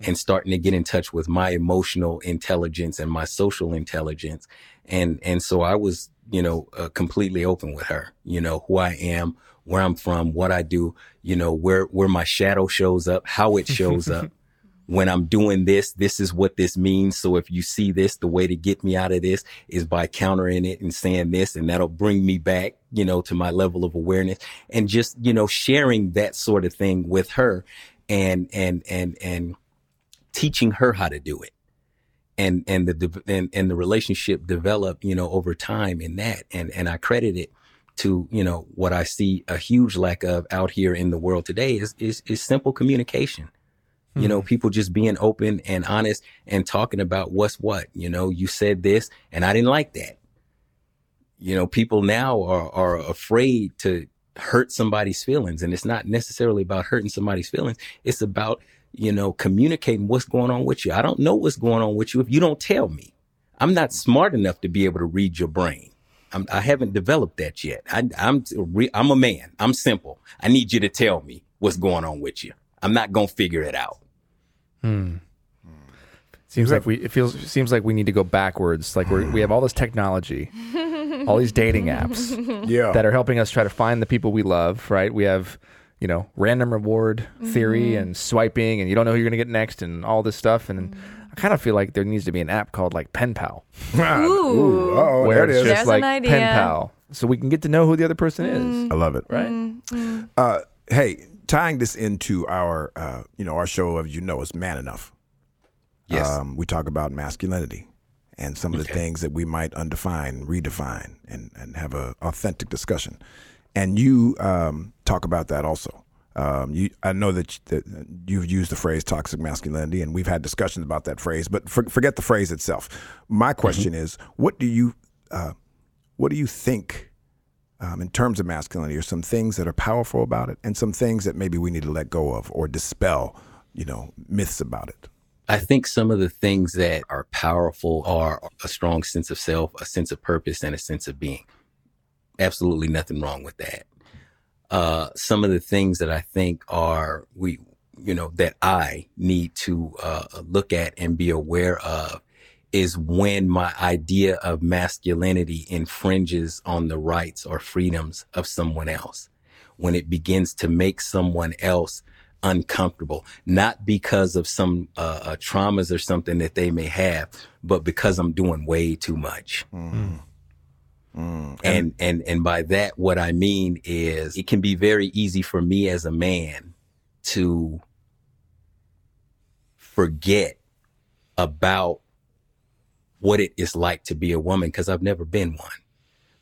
and starting to get in touch with my emotional intelligence and my social intelligence. And, and so I was, you know, uh, completely open with her, you know, who I am, where I'm from, what I do, you know, where, where my shadow shows up, how it shows up. when I'm doing this, this is what this means. So if you see this, the way to get me out of this is by countering it and saying this, and that'll bring me back, you know, to my level of awareness and just, you know, sharing that sort of thing with her and, and, and, and teaching her how to do it. And, and the, and, and the relationship developed, you know, over time in that. And, and I credit it to, you know, what I see a huge lack of out here in the world today is, is, is simple communication you know, hmm. people just being open and honest and talking about what's what. You know, you said this and I didn't like that. You know, people now are, are afraid to hurt somebody's feelings. And it's not necessarily about hurting somebody's feelings. It's about, you know, communicating what's going on with you. I don't know what's going on with you if you don't tell me. I'm not smart enough to be able to read your brain. I'm, I have not developed that yet. I, I'm, I'm a man. I'm simple. I need you to tell me what's going on with you. I'm not going to figure it out. Hmm. Seems like we it feels seems like we need to go backwards. Like we we have all this technology, all these dating apps, yeah. that are helping us try to find the people we love. Right? We have you know random reward theory mm-hmm. and swiping, and you don't know who you're gonna get next, and all this stuff. And I kind of feel like there needs to be an app called like Pen Pal, Ooh. oh, where it's is. just There's like an idea. Pen Pal, so we can get to know who the other person is. I love it. Right? Uh, hey, tying this into our, uh, you know, our show, of you know, is Man Enough. Yes. Um, we talk about masculinity and some of the Okay. things that we might undefine, redefine, and, and have a authentic discussion. And you um, talk about that also. Um, you, I know that, that you've used the phrase toxic masculinity, and we've had discussions about that phrase. But for, forget the phrase itself. My question is, what do you, uh, what do you think um, in terms of masculinity? Are some things that are powerful about it, and some things that maybe we need to let go of or dispel, you know, myths about it. I think some of the things that are powerful are a strong sense of self, a sense of purpose, and a sense of being. Absolutely nothing wrong with that. Uh, some of the things that I think are we, you know, that I need to uh, look at and be aware of is when my idea of masculinity infringes on the rights or freedoms of someone else. When it begins to make someone else uncomfortable, not because of some uh, uh, traumas or something that they may have, but because I'm doing way too much. Mm, and and and by that, what I mean is, it can be very easy for me as a man to forget about what it is like to be a woman because I've never been one.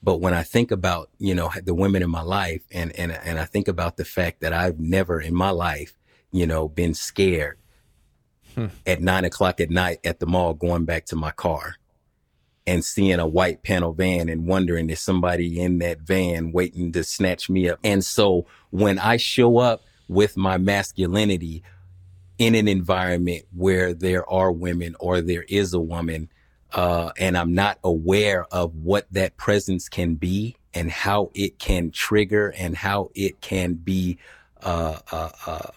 But when I think about, you know, the women in my life and, and, and I think about the fact that I've never in my life, you know, been scared hmm. at nine o'clock at night at the mall going back to my car and seeing a white panel van and wondering is somebody in that van waiting to snatch me up. And so when I show up with my masculinity in an environment where there are women or there is a woman, uh, and I'm not aware of what that presence can be and how it can trigger and how it can be uh, uh, uh,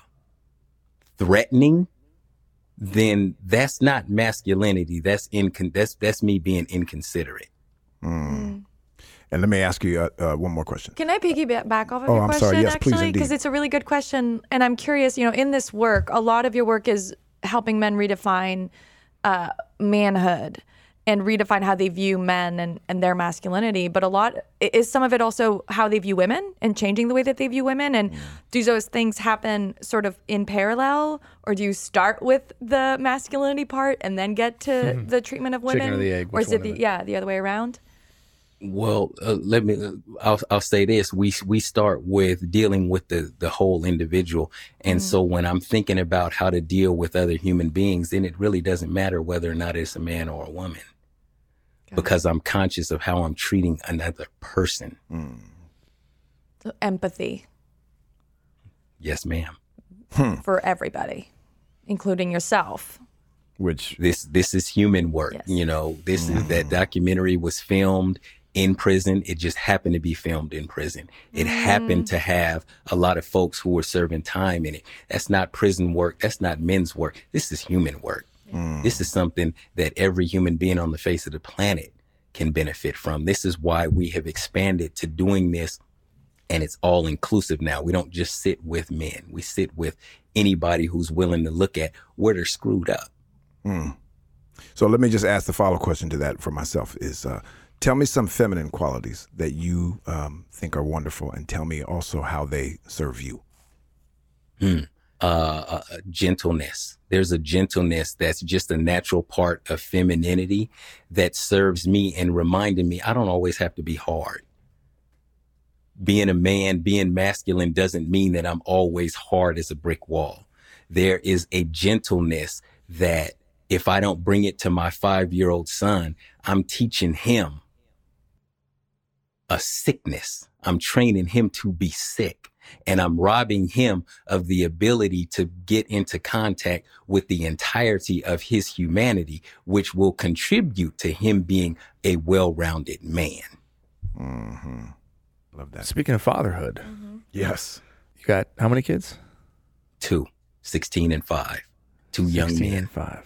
threatening, then that's not masculinity. That's incon- that's that's me being inconsiderate. And let me ask you uh, uh, one more question. Can I piggyback back off of Oh, your I'm question, sorry. Yes, please, actually? Because it's a really good question. And I'm curious, you know, in this work, a lot of your work is helping men redefine uh, manhood and redefine how they view men and, and their masculinity. But a lot, is some of it also how they view women and changing the way that they view women? And Mm. do those things happen sort of in parallel? Or do you start with the masculinity part and then get to the treatment of women? Chicken or the egg, Or is it the, it? yeah, the other way around? Well, uh, let me. Uh, I'll I'll say this: we we start with dealing with the the whole individual, and so when I'm thinking about how to deal with other human beings, then it really doesn't matter whether or not it's a man or a woman, because I'm conscious of how I'm treating another person. So empathy. Yes, ma'am. Hmm. for everybody, including yourself. Which this this is human work. Yes. You know, this is that hmm. documentary was filmed in prison. It just happened to be filmed in prison. It happened hmm. to have a lot of folks who were serving time in it. That's not prison work. That's not men's work. This is human work. This is something that every human being on the face of the planet can benefit from. This is why we have expanded to doing this and it's all inclusive now. We don't just sit with men. We sit with anybody who's willing to look at where they're screwed up. So let me just ask the follow question to that for myself is uh, tell me some feminine qualities that you um, think are wonderful and tell me also how they serve you. Uh, uh, gentleness. There's a gentleness that's just a natural part of femininity that serves me and reminding me I don't always have to be hard. Being a man, being masculine doesn't mean that I'm always hard as a brick wall. There is a gentleness that if I don't bring it to my five year old son, I'm teaching him a sickness. I'm training him to be sick and I'm robbing him of the ability to get into contact with the entirety of his humanity, which will contribute to him being a well-rounded man. Mm-hmm. Love that. Speaking of fatherhood, Yes. you got how many kids? Two, 16 and five, two young men. and five.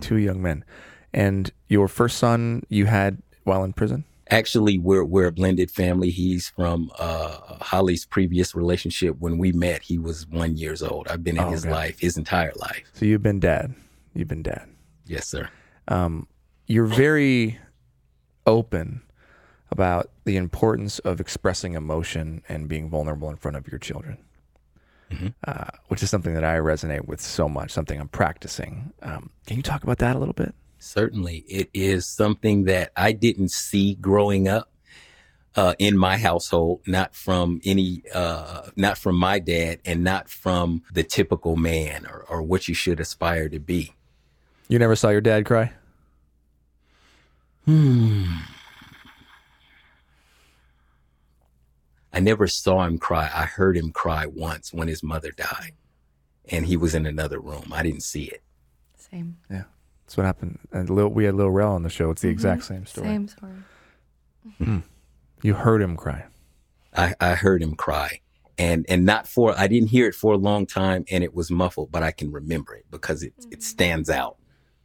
Two young men. And your first son you had while in prison? Actually, we're we're a blended family. He's from uh, Holly's previous relationship. When we met, he was one years old. I've been in Oh, his okay. life, his entire life. So you've been dad. You've been dad. Yes, sir. um, you're very open about the importance of expressing emotion and being vulnerable in front of your children, uh, which is something that I resonate with so much, something I'm practicing. Um, can you talk about that a little bit? Certainly, it is something that I didn't see growing up uh, in my household, not from any, uh, not from my dad, and not from the typical man or, or what you should aspire to be. You never saw your dad cry? I never saw him cry. I heard him cry once when his mother died, and he was in another room. I didn't see it. Same. Yeah. That's what happened. And Lil, we had Lil Rel on the show. It's the mm-hmm. exact same story. Same story. Hmm. Hmm. You heard him cry. I, I heard him cry. And and not for I didn't hear it for a long time and it was muffled, but I can remember it because it it mm-hmm. stands out.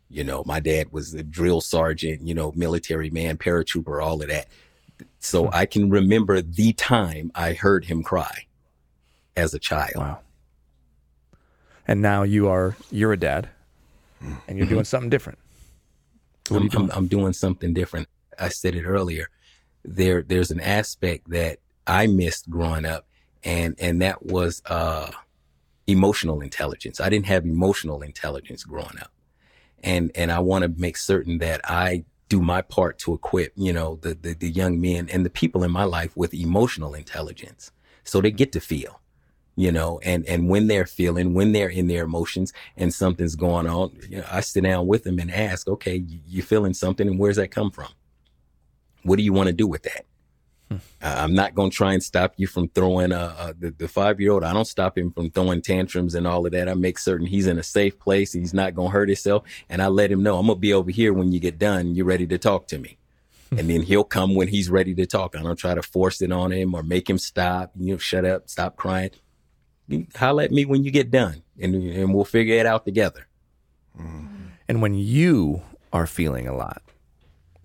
You know, my dad was a drill sergeant, you know, military man, paratrooper, all of that. So hmm. I can remember the time I heard him cry as a child. Wow. And now you are you're a dad, and you're doing something different. I'm, doing? I'm, I'm doing something different. I said it earlier. There, there's an aspect that I missed growing up, and and that was uh, emotional intelligence. I didn't have emotional intelligence growing up, and and I want to make certain that I do my part to equip, you know, the, the the young men and the people in my life with emotional intelligence, so they get to feel you know, and, and when they're feeling, when they're in their emotions and something's going on, you know, I sit down with them and ask, okay, you, you feeling something and where's that come from? What do you want to do with that? Uh, I'm not going to try and stop you from throwing uh, uh, the, the five year old. I don't stop him from throwing tantrums and all of that. I make certain he's in a safe place. He's not going to hurt himself. And I let him know I'm going to be over here when you get done. You're ready to talk to me. and then he'll come when he's ready to talk. I don't try to force it on him or make him stop. You know, shut up, stop crying. You holler at me when you get done, and and we'll figure it out together. Mm-hmm. And when you are feeling a lot,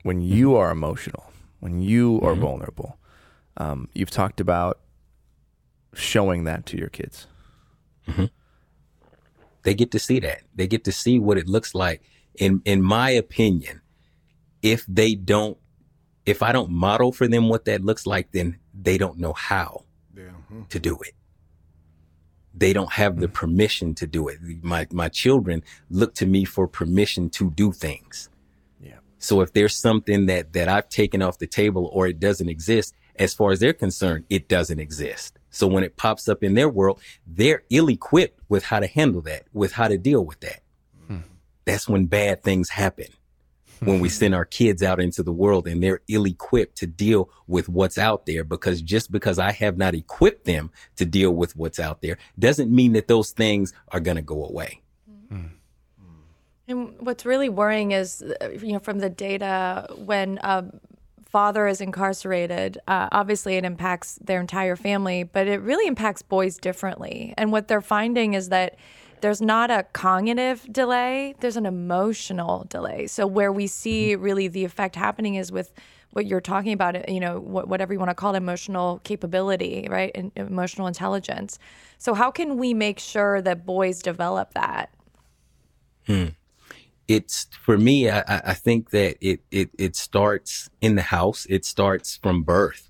when mm-hmm. you are emotional, when you are mm-hmm. vulnerable, um, you've talked about showing that to your kids. They get to see that. They get to see what it looks like. In in my opinion, if they don't, if I don't model for them what that looks like, then they don't know how hmm. to do it. They don't have the mm. permission to do it. My my children look to me for permission to do things. Yeah. So if there's something that that I've taken off the table or it doesn't exist, as far as they're concerned, it doesn't exist. So when it pops up in their world, they're ill-equipped with how to handle that, with how to deal with that. Hmm. That's when bad things happen. When we send our kids out into the world and they're ill-equipped to deal with what's out there because just because I have not equipped them to deal with what's out there doesn't mean that those things are going to go away. And what's really worrying is, uh, you know, from the data, when a father is incarcerated, uh, obviously it impacts their entire family, but it really impacts boys differently. And what they're finding is that there's not a cognitive delay, there's an emotional delay. So where we see mm-hmm. really the effect happening is with what you're talking about, you know, whatever you want to call it, emotional capability, right? And emotional intelligence. So how can we make sure that boys develop that? Hmm. it's for me I, I think that it, it it starts in the house it starts from birth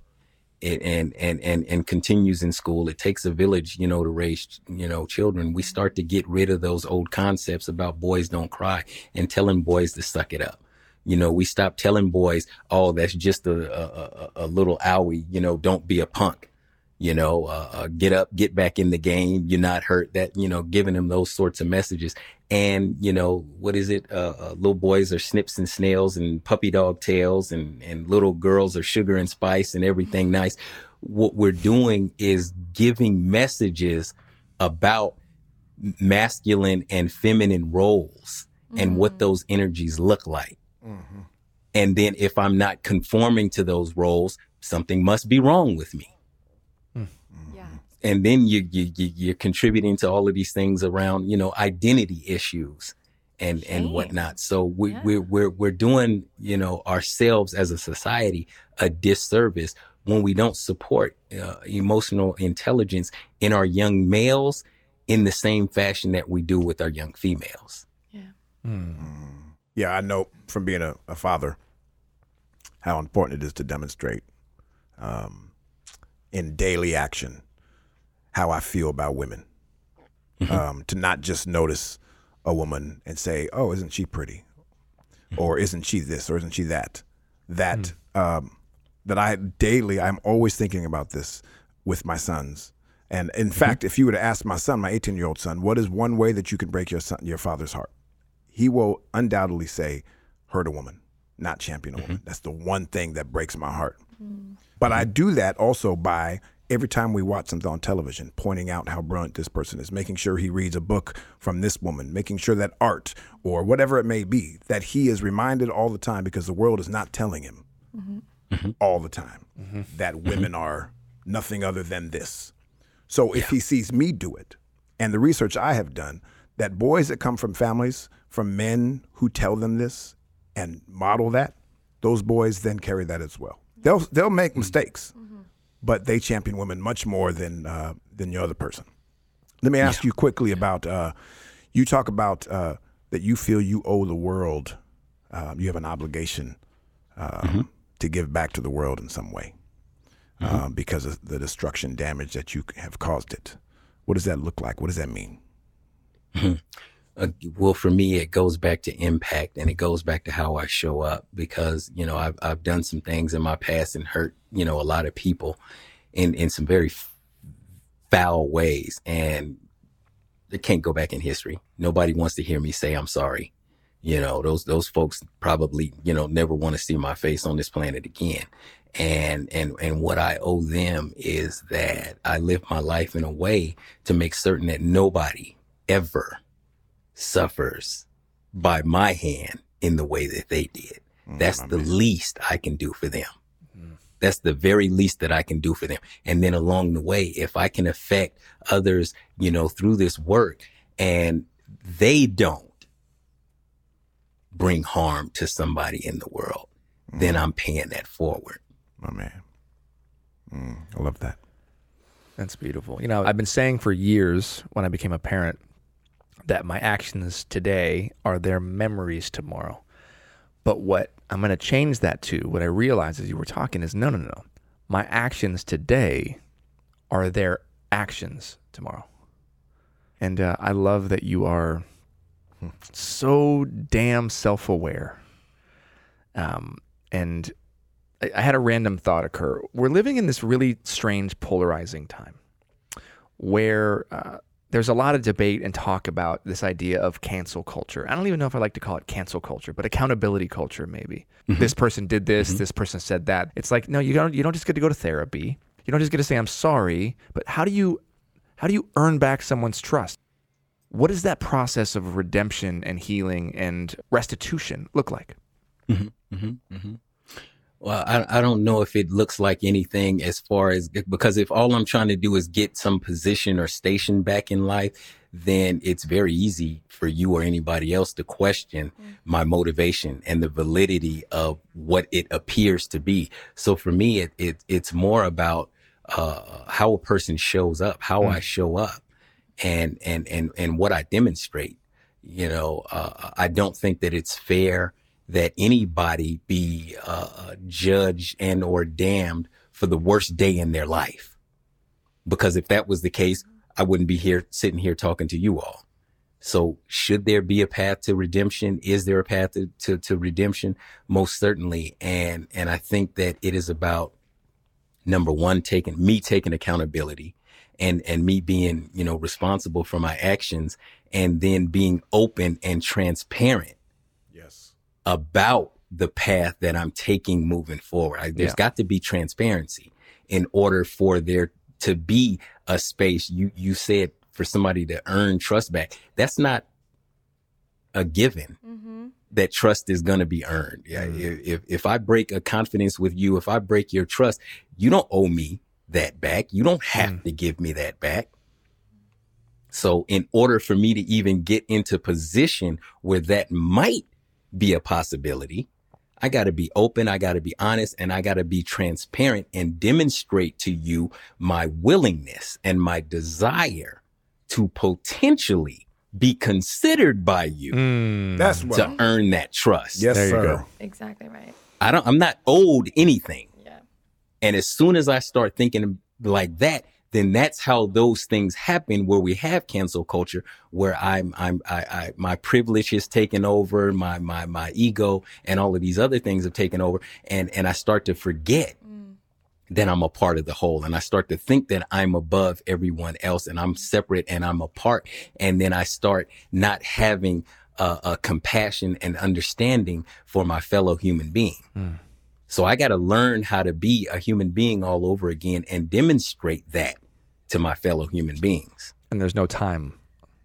and and and and continues in school it takes a village you know to raise you know children we start to get rid of those old concepts about boys don't cry and telling boys to suck it up you know we stop telling boys oh that's just a a, a, a little owie you know don't be a punk you know, uh, uh, get up, get back in the game. You're not hurt. That you know, giving them those sorts of messages. And you know, what is it? Uh, uh, little boys are snips and snails and puppy dog tails, and and little girls are sugar and spice and everything nice. What we're doing is giving messages about masculine and feminine roles and what those energies look like. And then if I'm not conforming to those roles, something must be wrong with me Yeah. And then you, you, you you're contributing to all of these things around you know identity issues and and whatnot. So we, Yeah. we're we're we're doing you know ourselves as a society a disservice when we don't support uh, emotional intelligence in our young males in the same fashion that we do with our young females. Yeah, Yeah. I know from being a, a father how important it is to demonstrate um, in daily action how I feel about women. Mm-hmm. Um, to not just notice a woman and say, "Oh, isn't she pretty?" Mm-hmm. or "Isn't she this?" or "Isn't she that?" That mm. um, that I daily, I'm always thinking about this with my sons. And in mm-hmm. fact, if you were to ask my son, my 18 year old son, what is one way that you can break your son, your father's heart? he will undoubtedly say, hurt a woman, not champion a woman. That's the one thing that breaks my heart. Mm. But I do that also by every time we watch something on television, pointing out how brilliant this person is, making sure he reads a book from this woman, making sure that art or whatever it may be, that he is reminded all the time because the world is not telling him mm-hmm. Mm-hmm. all the time mm-hmm. that women are nothing other than this. So if he sees me do it, and the research I have done, that boys that come from families, from men who tell them this and model that, those boys then carry that as well. They'll they'll make mistakes, but they champion women much more than uh, than your other person. Let me ask you quickly about uh, you talk about uh, that you feel you owe the world, uh, you have an obligation um, to give back to the world in some way um, because of the destruction, damage that you have caused it. What does that look like? What does that mean? uh, well, for me, it goes back to impact and it goes back to how I show up because, you know, I've, I've done some things in my past and hurt, you know, a lot of people in, in some very foul ways. And it can't go back in history. Nobody wants to hear me say I'm sorry. You know, those, those folks probably, you know, never want to see my face on this planet again. And, and, and what I owe them is that I live my life in a way to make certain that nobody ever suffers by my hand in the way that they did. Mm, That's the least I can do for them. Mm. That's the very least that I can do for them. And then along the way, if I can affect others, you know, through this work and they don't bring harm to somebody in the world, then mm. I'm paying that forward. My man. Mm, I love that. That's beautiful. You know, I've been saying for years when I became a parent that my actions today are their memories tomorrow. But what I'm going to change that to, what I realized as you were talking is no, no, no. My actions today are their actions tomorrow. And uh, I love that you are so damn self aware. Um, and I, I had a random thought occur. We're living in this really strange, polarizing time where uh, there's a lot of debate and talk about this idea of cancel culture. I don't even know if I like to call it cancel culture, but accountability culture, maybe. Mm-hmm. This person did this, mm-hmm. this person said that. It's like, no, you don't. You don't just get to go to therapy. You don't just get to say I'm sorry. But how do you, how do you earn back someone's trust? What does that process of redemption and healing and restitution look like? Mm-hmm. Well, I, I don't know if it looks like anything as far as because if all I'm trying to do is get some position or station back in life, then it's very easy for you or anybody else to question my motivation and the validity of what it appears to be. So for me, it, it it's more about uh, how a person shows up, how I show up, and and and and what I demonstrate. You know, uh, I don't think that it's fair that anybody be uh, judged and or damned for the worst day in their life. Because if that was the case, I wouldn't be here sitting here talking to you all. So should there be a path to redemption? Is there a path to, to, to redemption? Most certainly. And, and I think that it is about number one, taking me taking accountability and, and me being, you know, responsible for my actions and then being open and transparent. About the path that I'm taking moving forward. I, there's Yeah. got to be transparency in order for there to be a space. You you said for somebody to earn trust back. That's not a given. Mm-hmm. That trust is going to be earned. Yeah, mm-hmm. if- if if I break a confidence with you, if I break your trust, you don't owe me that back. You don't have mm. to give me that back. So in order for me to even get into position where that might be a possibility, I got to be open, I got to be honest, and I got to be transparent and demonstrate to you my willingness and my desire to potentially be considered by you Mm. That's to earn that trust. Yes, There you sir. go. Exactly right. I don't I'm not owed anything. Yeah. And as soon as I start thinking like that, then that's how those things happen where we have cancel culture, where I'm, I'm, I, I, my privilege is taken over, my, my, my ego and all of these other things have taken over. And, and I start to forget mm. that I'm a part of the whole. And I start to think that I'm above everyone else and I'm separate and I'm apart. And then I start not having a, a compassion and understanding for my fellow human being. Hmm. So I got to learn how to be a human being all over again and demonstrate that to my fellow human beings. And there's no time.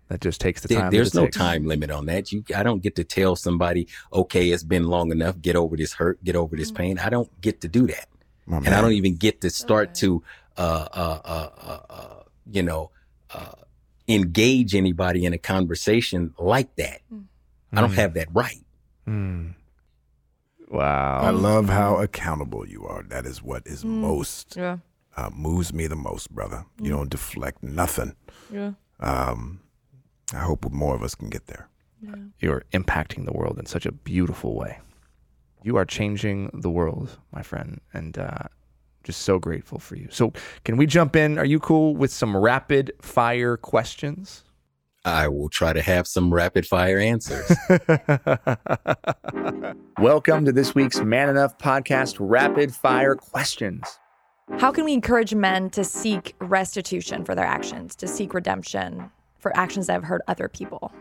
That just takes the time. that there's no takes. time limit on that. You, I don't get to tell somebody, okay, it's been long enough. Get over this hurt. Get over this pain. I don't get to do that, My and I don't even get to start to, uh, uh, uh, uh, uh, you know, uh, engage anybody in a conversation like that. I don't have that right. Mm. I love how accountable you are. That is what is most Yeah. uh, moves me the most, brother. You don't deflect nothing. Yeah. Um, I hope more of us can get there. Yeah. You're impacting the world in such a beautiful way. You are changing the world, my friend, and uh, just so grateful for you. So, can we jump in? Are you cool with some rapid fire questions? I will try to have some rapid fire answers. Welcome to this week's Man Enough podcast rapid fire questions. How can we encourage men to seek restitution for their actions, to seek redemption for actions that have hurt other people?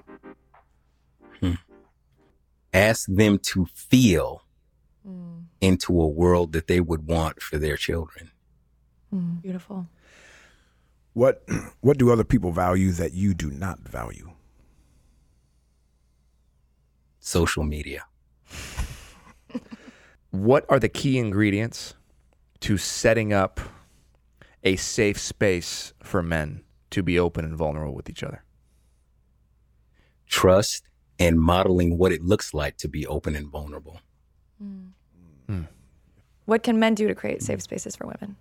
Hmm. Ask them to feel hmm. into a world that they would want for their children. Hmm. Beautiful. What What do other people value that you do not value? Social media. What are the key ingredients to setting up a safe space for men to be open and vulnerable with each other? Trust and modeling what it looks like to be open and vulnerable. Hmm. What can men do to create safe spaces for women?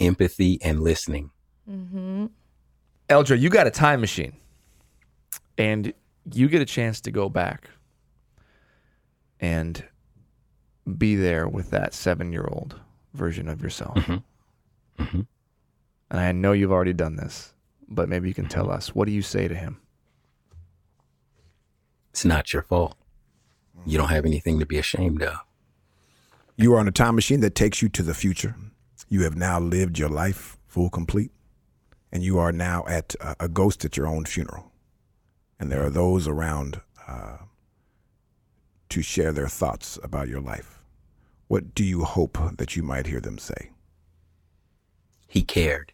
Empathy and listening. Mm-hmm. Eldra, you got a time machine, and you get a chance to go back and be there with that seven-year-old version of yourself. Mm-hmm. Mm-hmm. And I know you've already done this, but maybe you can tell us what do you say to him? It's not your fault. You don't have anything to be ashamed of. You are on a time machine that takes you to the future. You have now lived your life full complete, and you are now at uh, a ghost at your own funeral. And there are those around uh, to share their thoughts about your life. What do you hope that you might hear them say? He cared.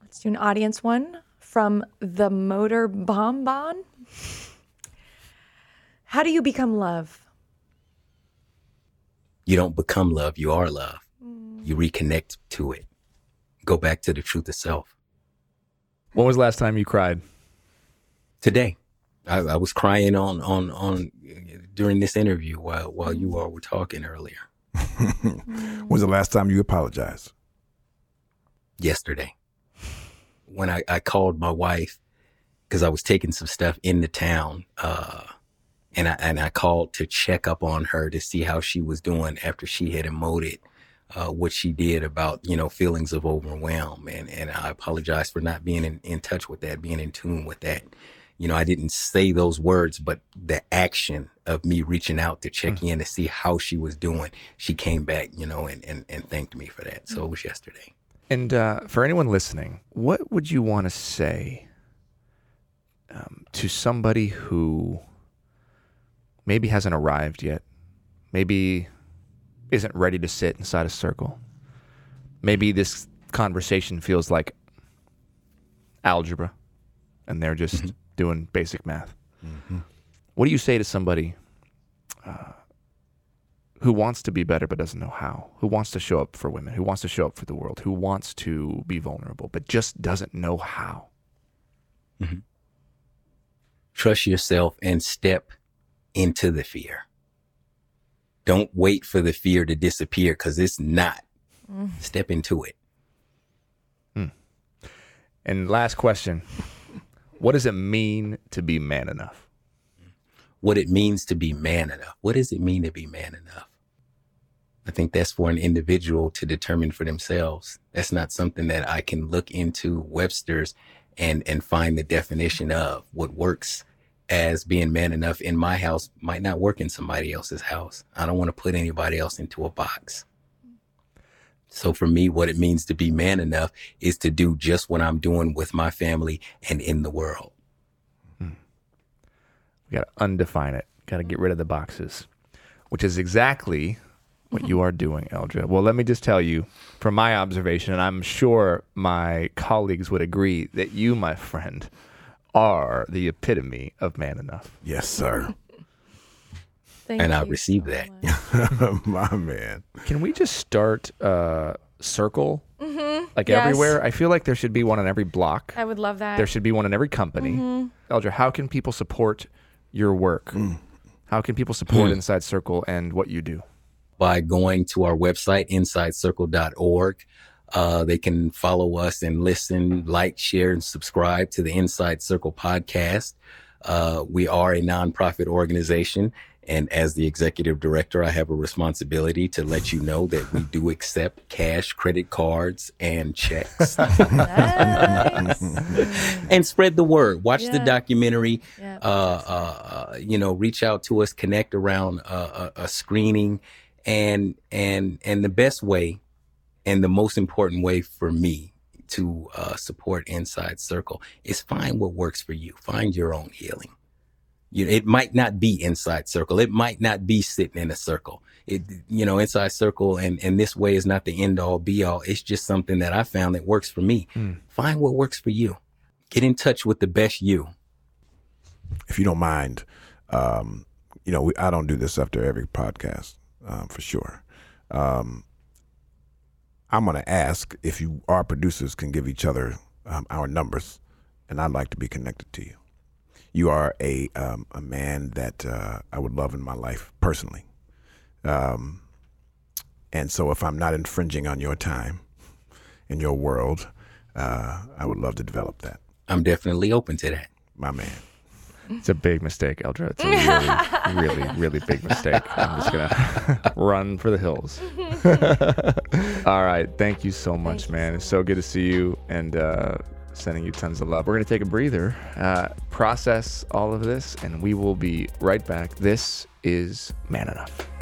Let's do an audience one from the Motor Bonbon. How do you become love? You don't become love, you are love. You mm. reconnect to it. Go back to the truth of self. When was the last time you cried? Today, I, I was crying on on on during this interview while while you mm. all were talking earlier. Mm. When's the last time you apologized? yesterday when I, I called my wife because I was taking some stuff into town. Uh, and I, and I called to check up on her to see how she was doing after she had emoted, uh, what she did about, you know, feelings of overwhelm. And, and I apologize for not being in, in touch with that, being in tune with that. You know, I didn't say those words, but the action of me reaching out to check in to see how she was doing, she came back, you know, and, and, and thanked me for that. So it was yesterday. And uh, for anyone listening, what would you want to say um, to somebody who maybe hasn't arrived yet, maybe isn't ready to sit inside a circle? Maybe this conversation feels like algebra and they're just mm-hmm. doing basic math. Mm-hmm. What do you say to somebody uh, who wants to be better but doesn't know how, who wants to show up for women, who wants to show up for the world, who wants to be vulnerable but just doesn't know how? Mm-hmm. trust yourself and step into the fear. Don't wait for the fear to disappear because it's not. Mm. Step into it. Hmm. And last question What does it mean to be man enough? What it means to be man enough. What does it mean to be man enough? I think that's for an individual to determine for themselves. That's not something that I can look into Webster's and and find the definition of. What works as being man enough in my house might not work in somebody else's house. I don't want to put anybody else into a box. So for me, what it means to be man enough is to do just what I'm doing with my family and in the world. Hmm. We got to undefine it, got to get rid of the boxes, which is exactly what you are doing, Eldra. Well, let me just tell you from my observation, and I'm sure my colleagues would agree that you, my friend, are the epitome of man enough. Yes, sir. Thank And I you receive so that. My man. Can we just start uh, circle like Mm-hmm. Yes. everywhere? I feel like there should be one on every block. I would love that. There should be one in every company. Mm-hmm. Eldra, how can people support your work? How can people support Inside Circle and what you do? by going to our website, insidecircle.org. Uh, they can follow us and listen, like, share, and subscribe to the Inside Circle podcast. Uh, we are a nonprofit organization. And as the executive director, I have a responsibility to let you know that we do accept cash, credit cards, and checks. Nice. and spread the word. Watch the documentary. Yeah, Uh, uh, uh, you know, reach out to us, connect around uh, a, a screening, and and and the best way, and the most important way for me to uh, support Inside Circle is find what works for you. Find your own healing. You know, it might not be Inside Circle. It might not be sitting in a circle. It, you know, Inside Circle and and this way is not the end all be all. It's just something that I found that works for me. Find what works for you. Get in touch with the best you. if you don't mind, um, you know, we, I don't do this after every podcast um, for sure. Um, I'm going to ask if you, our producers, can give each other um, our numbers, and I'd like to be connected to you. You are a um, a man that uh, I would love in my life personally, um, and so if I'm not infringing on your time in your world, uh, I would love to develop that, I'm definitely open to that. my man. It's a big mistake, Eldra. It's a really, really, really big mistake. I'm just gonna run for the hills. All right, thank you so much, man. It's so good to see you, and uh, sending you tons of love. We're gonna take a breather, uh, process all of this, and we will be right back. This is Man Enough.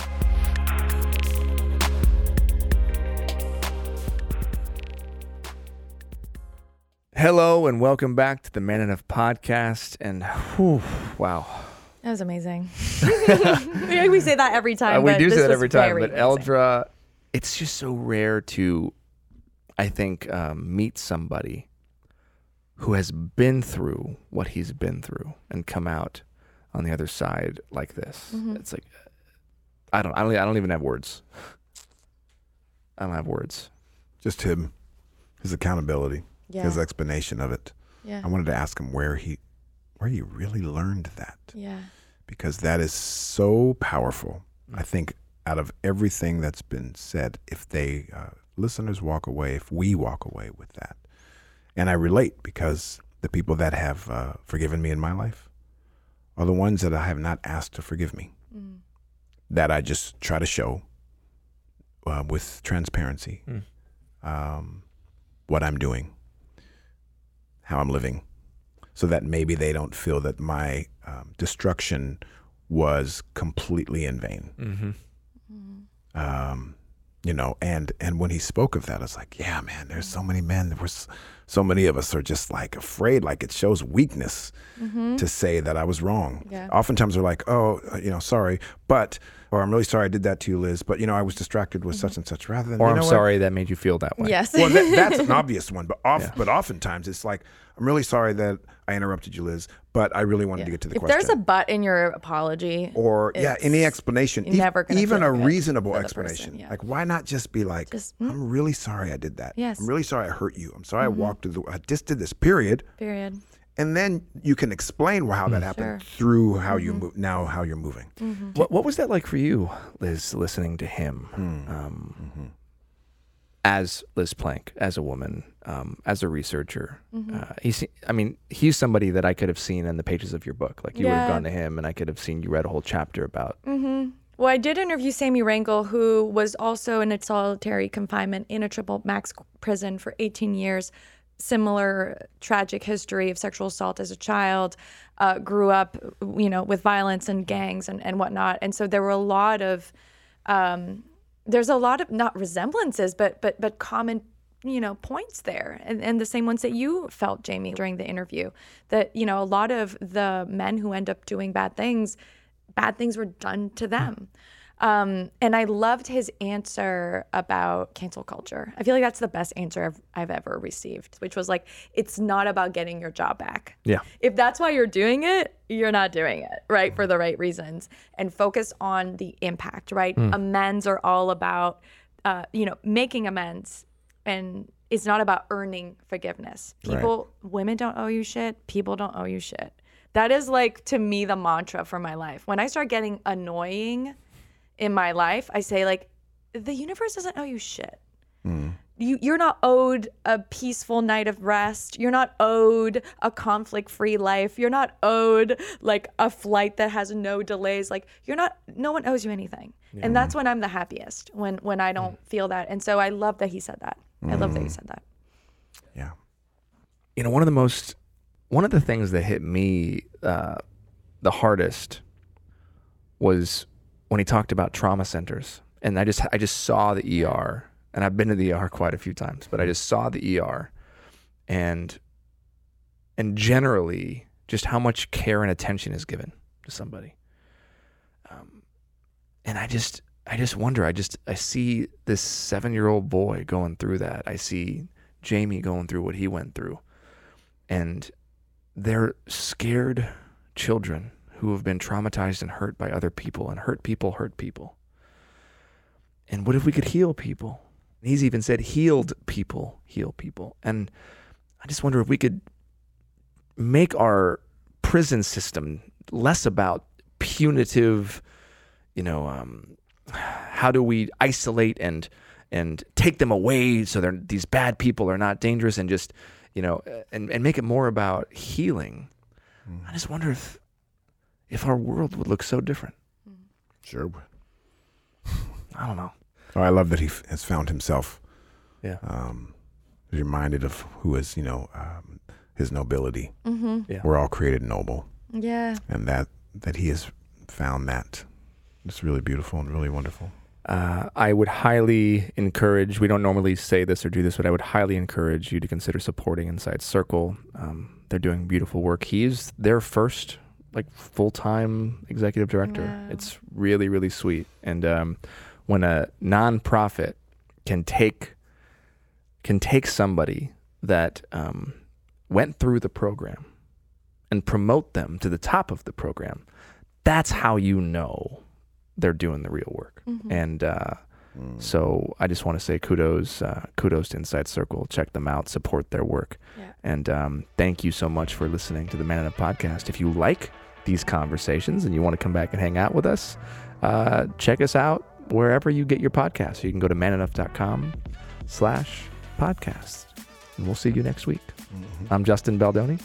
Hello and welcome back to the Man Enough podcast. And whew, wow, That was amazing. we we say that every time. Uh, we but do this say that was every time, very but amazing. Eldra, it's just so rare to, I think, um, meet somebody who has been through what he's been through and come out on the other side like this. Mm-hmm. It's like I don't I don't I don't even have words. I don't have words. Just him, his accountability, Yeah. his explanation of it. yeah. I wanted to ask him where he, where he really learned that, Yeah. because that is so powerful. I think out of everything that's been said, if they uh, listeners walk away, if we walk away with that, and I relate because the people that have uh, forgiven me in my life are the ones that I have not asked to forgive me. Mm. That I just try to show uh, with transparency Mm. um, what I'm doing, how I'm living, so that maybe they don't feel that my um, destruction was completely in vain. Mm-hmm. Um, you know, and and when he spoke of that, I was like, yeah, man, there's so many men. There was so many of us are just like afraid, like it shows weakness to say that I was wrong. Mm-hmm. Yeah. Oftentimes we're like, oh, uh, you know, sorry, but or I'm really sorry I did that to you, Liz, but you know, I was distracted with such and such, rather than Or you I'm know what? sorry that made you feel that way. Yes. well, that, that's an obvious one, but off, Yeah. but oftentimes it's like, I'm really sorry that I interrupted you, Liz, but I really wanted to get to the if question. there's a but in your apology, or yeah, any explanation, you're e- never even a reasonable for the person, explanation. yeah. Like, why not just be like, Just, mm. I'm really sorry I did that. Yes. Mm-hmm. I'm really sorry I hurt you. I'm sorry I walked through the. I just did this. Period. period. And then you can explain how that happened Sure. through how Mm-hmm. you move now, how you're moving. What what was that like for you, Liz, listening to him? Um, As Liz Plank, as a woman, um, as a researcher, uh, he's. I mean, he's somebody that I could have seen in the pages of your book. Like you would have gone to him, and I could have seen you read a whole chapter about. Mm-hmm. Well, I did interview Sammy Rangel, who was also in a solitary confinement in a triple max prison for 18 years. Similar tragic history of sexual assault as a child. Uh, grew up, you know, with violence and gangs and, and whatnot. And so there were a lot of, um, there's a lot of not resemblances, but but but common, you know, points there, and and the same ones that you felt, Jamie, during the interview. That you know, a lot of the men who end up doing bad things bad things were done to them. Um, and I loved his answer about cancel culture. I feel like that's the best answer I've, I've ever received, which was like, it's not about getting your job back. Yeah. If that's why you're doing it, you're not doing it, right? For the right reasons. And focus on the impact, right? Amends are all about, uh, you know, making amends. And it's not about earning forgiveness. People, women don't owe you shit. People don't owe you shit. That is like to me the mantra for my life. When I start getting annoying in my life, I say like, the universe doesn't owe you shit. Hmm. You you're not owed a peaceful night of rest. You're not owed a conflict-free life. You're not owed like a flight that has no delays. Like you're not no one owes you anything. And that's when I'm the happiest. When when I don't hmm. feel that. And so I love that he said that. I love that he hmm. said that. Yeah. you know one of the most one of the things that hit me uh, the hardest was when he talked about trauma centers and i just i just saw the er and i've been to the er quite a few times but i just saw the er and and generally just how much care and attention is given to somebody. Um, and i just i just wonder i just i see this seven year old boy going through that. I see jamie going through what he went through. And they're scared children who have been traumatized and hurt by other people and hurt people hurt people. And what if we could heal people? He's even said healed people heal people. And i just wonder if we could make our prison system less about punitive you know um, how do we isolate and and take them away so they're these bad people are not dangerous and just you know and, and make it more about healing. I just wonder if if our world would look so different Sure. i don't know Oh, I love that he f- has found himself yeah um, reminded of who is, you know, um, his nobility. Mm-hmm. Yeah. We're all created noble, Yeah. and that that he has found that. It's really beautiful and really wonderful. Uh, I would highly encourage, we don't normally say this or do this, but I would highly encourage you to consider supporting Inside Circle. Um, they're doing beautiful work. He's their first like full time executive director. Wow. It's really, really sweet. And um, when a nonprofit can take can take somebody that um, went through the program and promote them to the top of the program, that's how you know they're doing the real work. And uh, so I just want to say kudos, uh, kudos to Inside Circle. Check them out, support their work, Yeah. and um, thank you so much for listening to the Man Enough podcast. If you like these conversations and you want to come back and hang out with us, uh, check us out wherever you get your podcasts. You can go to manenough.com slash podcast. And we'll see you next week. I'm Justin Baldoni.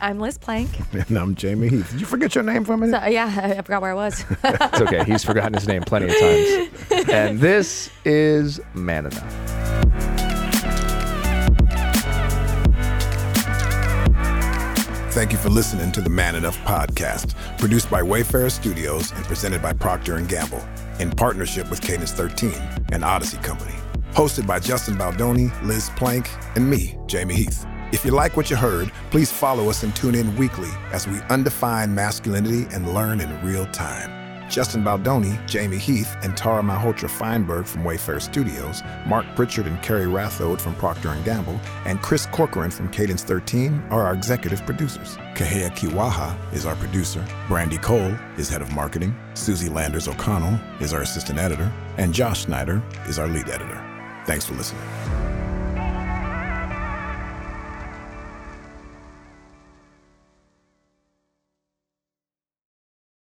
I'm Liz Plank. And I'm Jamie Heath. Did you forget your name for a minute? So, yeah, I forgot where I was. It's okay. He's forgotten his name plenty of times. And this is Man Enough. Thank you for listening to the Man Enough podcast, produced by Wayfarer Studios and presented by Procter & Gamble in partnership with Cadence 13 and Audacy Company. Hosted by Justin Baldoni, Liz Plank, and me, Jamie Heath. If you like what you heard, please follow us and tune in weekly as we undefine masculinity and learn in real time. Justin Baldoni, Jamie Heath, and Tara Malhotra Feinberg from Wayfarer Studios, Mark Pritchard and Kerry Rathode from Procter & Gamble, and Chris Corcoran from Cadence 13 are our executive producers. Kahea Kiwaha is our producer. Brandy Cole is head of marketing. Susie Landers O'Connell is our assistant editor. And Josh Snyder is our lead editor. Thanks for listening.